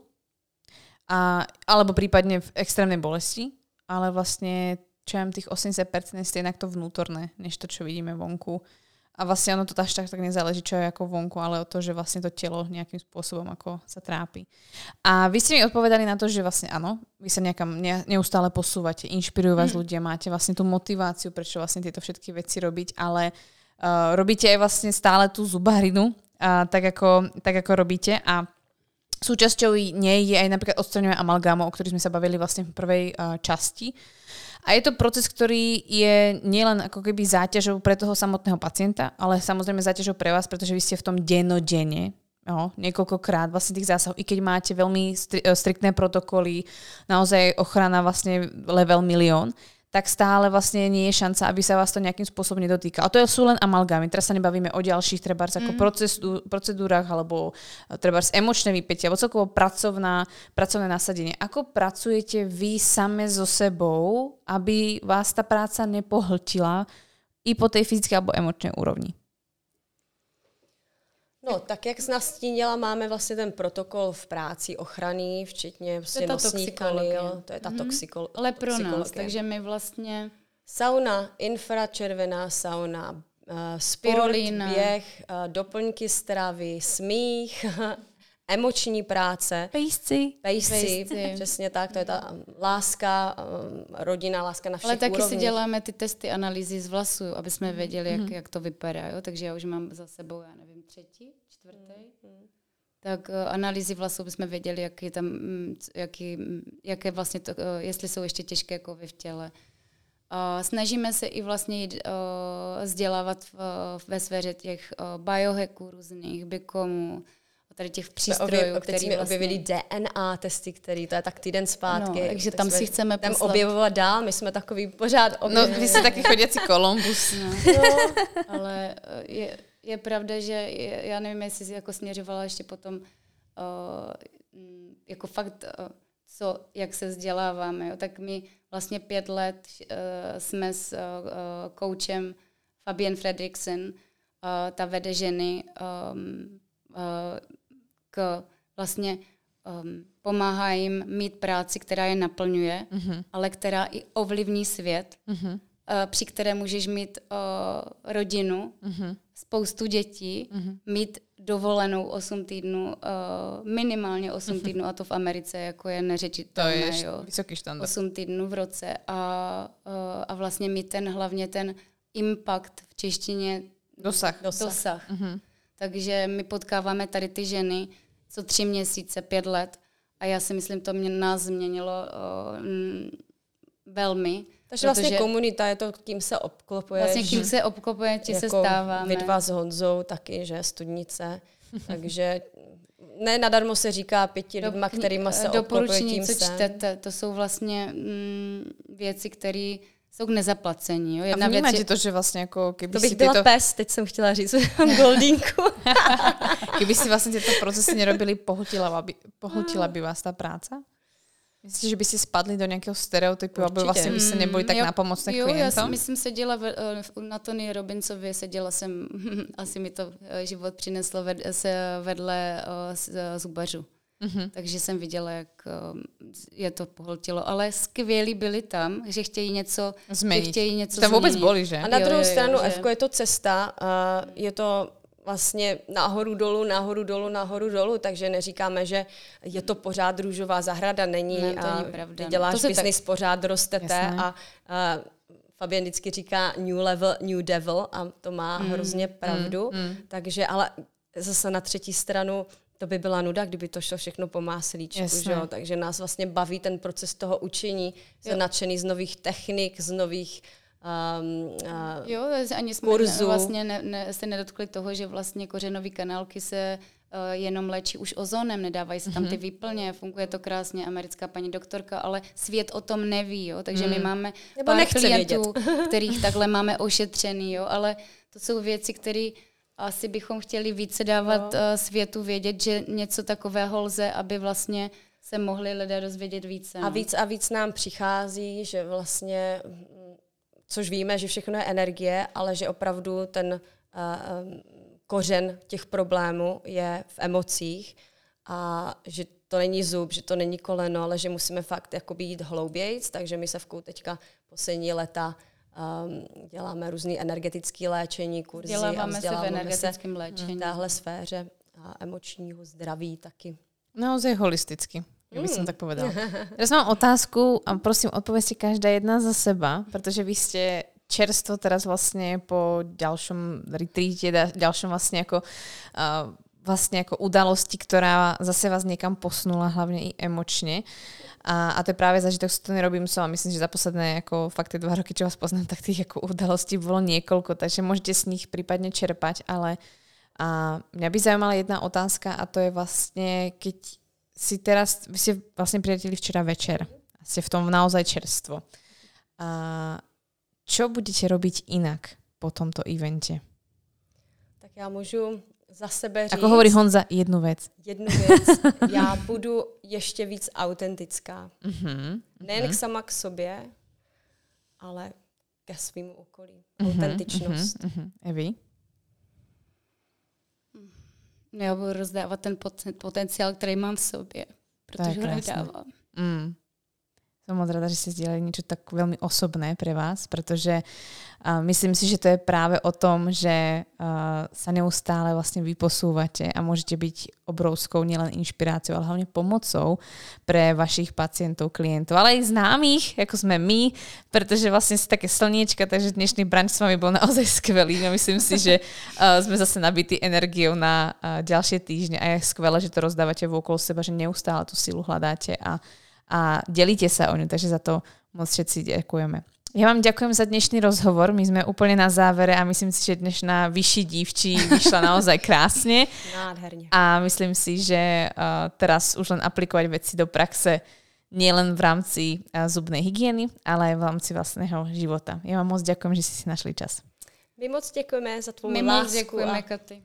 Speaker 1: a, alebo prípadne v extrémnej bolesti, ale vlastne čo tých 80% je jednak to vnútorné, než to, čo vidíme vonku. A vlastne ono to až tak, tak nezáleží, čo je ako vonku, ale o to, že vlastne to telo nejakým spôsobom ako sa trápi. A vy ste mi odpovedali na to, že vlastne áno, vy sa nejakam ne, neustále posúvate, inšpirujú vás mm. ľudia, máte vlastne tú motiváciu, prečo vlastne tieto všetky veci robiť, ale uh, robíte aj vlastne stále tú zubarinu, uh, tak, ako, tak ako robíte a súčasťou nej je aj napríklad odstraňovanie amalgámu, o ktorých sme sa bavili vlastne v prvej uh, časti. A je to proces, ktorý je nielen ako keby záťažou pre toho samotného pacienta, ale samozrejme záťažou pre vás, pretože vy ste v tom dennodenne, jo, niekoľkokrát vlastne tých zásahov, i keď máte veľmi stri- striktné protokoly, naozaj ochrana vlastne level milión, tak stále vlastne nie je šanca, aby sa vás to nejakým spôsobom nedotýka. A to sú len amalgámy. Teraz sa nebavíme o ďalších trebárs ako mm. procedú, procedúrach alebo e, trebárs emočné vypätie alebo celkovo pracovná, pracovné nasadenie. Ako pracujete vy same so sebou, aby vás ta práca nepohltila i po tej fyzické alebo emočnej úrovni?
Speaker 3: No, tak jak z nastínila, máme vlastně ten protokol v práci ochrany, včetně vlastně nosních kanil. To je ta mm-hmm. toxikol-
Speaker 4: Ale pro nás, takže my vlastně...
Speaker 3: Sauna, infračervená sauna, uh, sport, Spirulína. běh, uh, doplňky stravy, smích, emoční práce.
Speaker 1: Pejsci.
Speaker 3: Pejsci,
Speaker 4: Pejsci.
Speaker 3: přesně tak, to je ta láska, um, rodina, láska na všech
Speaker 4: Ale taky si
Speaker 3: úrovních.
Speaker 4: děláme ty testy analýzy z vlasů, aby jsme věděli, jak, jak to vypadá. Jo? Takže já už mám za sebou, já nevím, třetí, čtvrtý. Tak uh, analýzy vlasů bychom věděli, jak je tam, mm, jaký, mm, jaké vlastně to, uh, jestli jsou ještě těžké kovy v těle. A snažíme se i vlastně jít, uh, vzdělávat v, ve sféře těch uh, biohacků různých, bikomů, a tady těch přístrojů,
Speaker 3: objev, teď
Speaker 4: který
Speaker 3: jsme
Speaker 4: vlastně...
Speaker 3: objevili DNA testy, který to je tak týden zpátky.
Speaker 4: No, takže
Speaker 3: tak
Speaker 4: tam si chceme
Speaker 3: tam
Speaker 4: poslat-
Speaker 3: objevovat dál, my jsme takový pořád
Speaker 1: No,
Speaker 3: objevili.
Speaker 1: vy jste taky chodící Kolumbus.
Speaker 4: No, ale eh, je, je pravda, že je, já nevím, jestli jsi jako směřovala ještě potom uh, jako fakt, uh, co, jak se vzděláváme. Jo? Tak my vlastně pět let uh, jsme s uh, uh, coachem Fabian Fredriksen, uh, ta vede ženy um, uh, vlastně um, pomáhá jim mít práci, která je naplňuje, mm-hmm. ale která i ovlivní svět, mm-hmm. uh, při které můžeš mít uh, rodinu, mm-hmm. spoustu dětí, mm-hmm. mít dovolenou 8 týdnů, uh, minimálně 8 mm-hmm. týdnů, a to v Americe jako je
Speaker 1: To
Speaker 4: neřečitelné.
Speaker 1: je
Speaker 4: jo.
Speaker 1: vysoký štandard.
Speaker 4: 8 týdnů v roce a, uh, a vlastně mít ten hlavně ten impact v češtině
Speaker 1: Dosah.
Speaker 3: Dosah.
Speaker 4: dosah. Mm-hmm. Takže my potkáváme tady ty ženy co tři měsíce, pět let a já si myslím, to mě nás změnilo mm, velmi.
Speaker 3: Takže vlastně
Speaker 4: protože
Speaker 3: komunita je to, kým se obklopuješ.
Speaker 4: vlastně kým se obklopuje, ti se
Speaker 3: jako
Speaker 4: stáváme.
Speaker 3: Vy dva s Honzou taky, že, studnice. Takže ne nadarmo se říká pěti
Speaker 4: Do-
Speaker 3: lidma, kterýma se obklopuje tím
Speaker 4: co
Speaker 3: se.
Speaker 4: čtete, to jsou vlastně mm, věci, které jsou k nezaplacení. Jo.
Speaker 1: A
Speaker 4: Jedna věc
Speaker 1: vnímáte
Speaker 4: je,
Speaker 1: to, že vlastně jako keby
Speaker 3: To bych
Speaker 1: si
Speaker 3: byla
Speaker 1: tyto,
Speaker 3: pes, teď jsem chtěla říct, mám goldínku.
Speaker 1: keby si vlastně tyto procesy nerobili, pohltila by, pohltila by vás ta práca? Myslíte, že by si spadli do nějakého stereotypu, aby
Speaker 3: Určitě.
Speaker 1: vlastně by se neboli tak
Speaker 4: jo,
Speaker 1: nápomocné
Speaker 4: Jo, já
Speaker 1: klientom?
Speaker 4: jsem, myslím, seděla eh, na Tony Robbinsovi, seděla jsem, asi mi to eh, život přineslo ved, se vedle eh, z- zubařů. Mm-hmm. Takže jsem viděla, jak eh, je to pohltilo. Ale skvělí byli tam, že chtějí něco, že
Speaker 1: Změnit.
Speaker 4: chtějí něco
Speaker 1: Tam vůbec
Speaker 4: změnit.
Speaker 1: boli, že?
Speaker 3: A na
Speaker 4: Jo,
Speaker 3: druhou
Speaker 4: jo, jo,
Speaker 3: stranu,
Speaker 4: že-
Speaker 3: Fko je to cesta, a je to vlastně nahoru dolů, nahoru dolů, nahoru dolů, takže neříkáme, že je to pořád růžová zahrada, není.
Speaker 4: Ne, to
Speaker 3: a
Speaker 4: není pravda.
Speaker 3: Ty děláš
Speaker 4: To se
Speaker 3: business, pořád rostete
Speaker 1: Jasné.
Speaker 3: a, a Fabian vždycky říká new level, new devil a to má mm, hrozně pravdu. Mm, mm. Takže, ale zase na třetí stranu to by byla nuda, kdyby to šlo všechno po máslíčku, že jo? takže nás vlastně baví ten proces toho učení, jsem nadšený z nových technik, z nových um, uh,
Speaker 4: Jo, ani jsme
Speaker 3: kurzu.
Speaker 4: ne, vlastně ne, ne, se nedotkli toho, že vlastně kořenové kanálky se uh, jenom léčí už ozónem, nedávají se tam
Speaker 3: Mhm.
Speaker 4: ty výplně, funguje to krásně, americká paní doktorka, ale svět o tom neví, jo, takže my máme
Speaker 3: Mhm. Nebo
Speaker 4: pár klientů, kterých takhle máme ošetřený, jo, ale to jsou věci, které asi bychom chtěli více dávat
Speaker 3: No.
Speaker 4: uh, světu vědět, že něco takového lze, aby vlastně se mohli lidé dozvědět více.
Speaker 3: A
Speaker 4: no.
Speaker 3: víc a víc nám přichází, že vlastně, mm, což víme, že všechno je energie, ale že opravdu ten uh, kořen těch problémů je v emocích a že to není zub, že to není koleno, ale že musíme fakt jakoby jít hloubějc, takže my se v teďka poslední leta um, děláme různý energetické léčení, kurzy a
Speaker 4: Vzděláváme se v energetickém
Speaker 3: v
Speaker 4: léčení.
Speaker 3: téhle sféře a emočního zdraví taky.
Speaker 1: Naozaj holisticky, ja by som tak povedala. Teraz mám otázku a prosím, odpovedzte každá jedna za seba, pretože vy ste čerstvo teraz vlastne po ďalšom retreate, da- ďalšom vlastne ako, uh, vlastne ako udalosti, ktorá zase vás niekam posunula, hlavne i emočne. A, a to je práve zažitok, si to nerobím som a myslím, že za posledné ako fakt tie dva roky, čo vás poznám, tak tých ako udalostí bolo niekoľko, takže môžete z nich prípadne čerpať, ale a mňa by zaujímala jedna otázka a to je vlastne, keď si teraz, vy ste vlastne prileteli včera večer a ste v tom naozaj čerstvo. A čo budete robiť inak po tomto evente?
Speaker 3: Tak já můžu za sebe říct
Speaker 1: Ako hovorí Honza, jednu vec.
Speaker 3: jednu věc. Já budu ještě víc autentická.
Speaker 1: Uh-huh.
Speaker 3: Nejen sama k sobě, ale ke svýmu okolí.
Speaker 1: Mhm,
Speaker 3: Autentičnost.
Speaker 1: Uh-huh. Evi?
Speaker 4: Já budu rozdávat ten poten- potenciál, který mám v sobě, protože ho nedávám.
Speaker 1: Mm. Som moc rada, že ste zdieľali niečo tak veľmi osobné pre vás, pretože uh, myslím si, že to je práve o tom, že uh, sa neustále vlastne vyposúvate a môžete byť obrovskou nielen inšpiráciou, ale hlavne pomocou pre vašich pacientov, klientov, ale aj známych, ako sme my, pretože vlastne si také slniečka, takže dnešný brunch s vami bol naozaj skvelý. No myslím si, že uh, sme zase nabití energiou na uh, ďalšie týždne a je skvelé, že to rozdávate vôkol seba, že neustále tú silu hľadáte a a delíte sa o ňu, takže za to moc všetci ďakujeme. Ja vám ďakujem za dnešný rozhovor. My sme úplne na závere a myslím si, že dnešná vyšší dívčí vyšla naozaj krásne.
Speaker 3: Nádherne.
Speaker 1: A myslím si, že uh, teraz už len aplikovať veci do praxe nielen v rámci uh, zubnej hygieny, ale aj v rámci vlastného života. Ja vám moc ďakujem, že ste si našli čas.
Speaker 3: My moc děkujeme za tvou
Speaker 4: My
Speaker 3: lásku.
Speaker 4: moc děkujeme,
Speaker 3: a...
Speaker 4: Katy.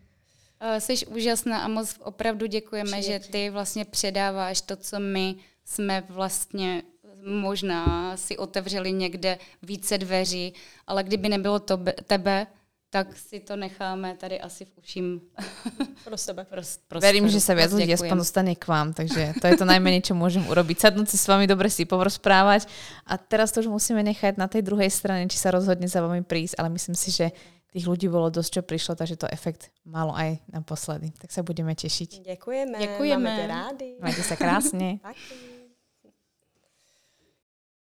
Speaker 4: Uh, jsi úžasná a moc opravdu děkujeme,
Speaker 3: Přijde,
Speaker 4: že ty vlastně předáváš to, co my jsme vlastně možná si otevřeli někde více dveří, ale kdyby nebylo tobe, tebe, tak si to necháme tady asi v uším.
Speaker 3: Pro sebe.
Speaker 4: Prost,
Speaker 1: Verím, že sa viac ľudí aspoň dostane k vám, takže to je to najmenej, čo môžem urobiť. Sadnúť si s vami, dobre si porozprávať a teraz to už musíme nechať na tej druhej strane, či sa rozhodne za vami prísť, ale myslím si, že tých ľudí bolo dosť, čo prišlo, takže to efekt malo aj naposledy. Tak sa budeme tešiť.
Speaker 3: Děkujeme.
Speaker 4: Děkujeme.
Speaker 3: Máme rádi.
Speaker 1: Majte sa krásne.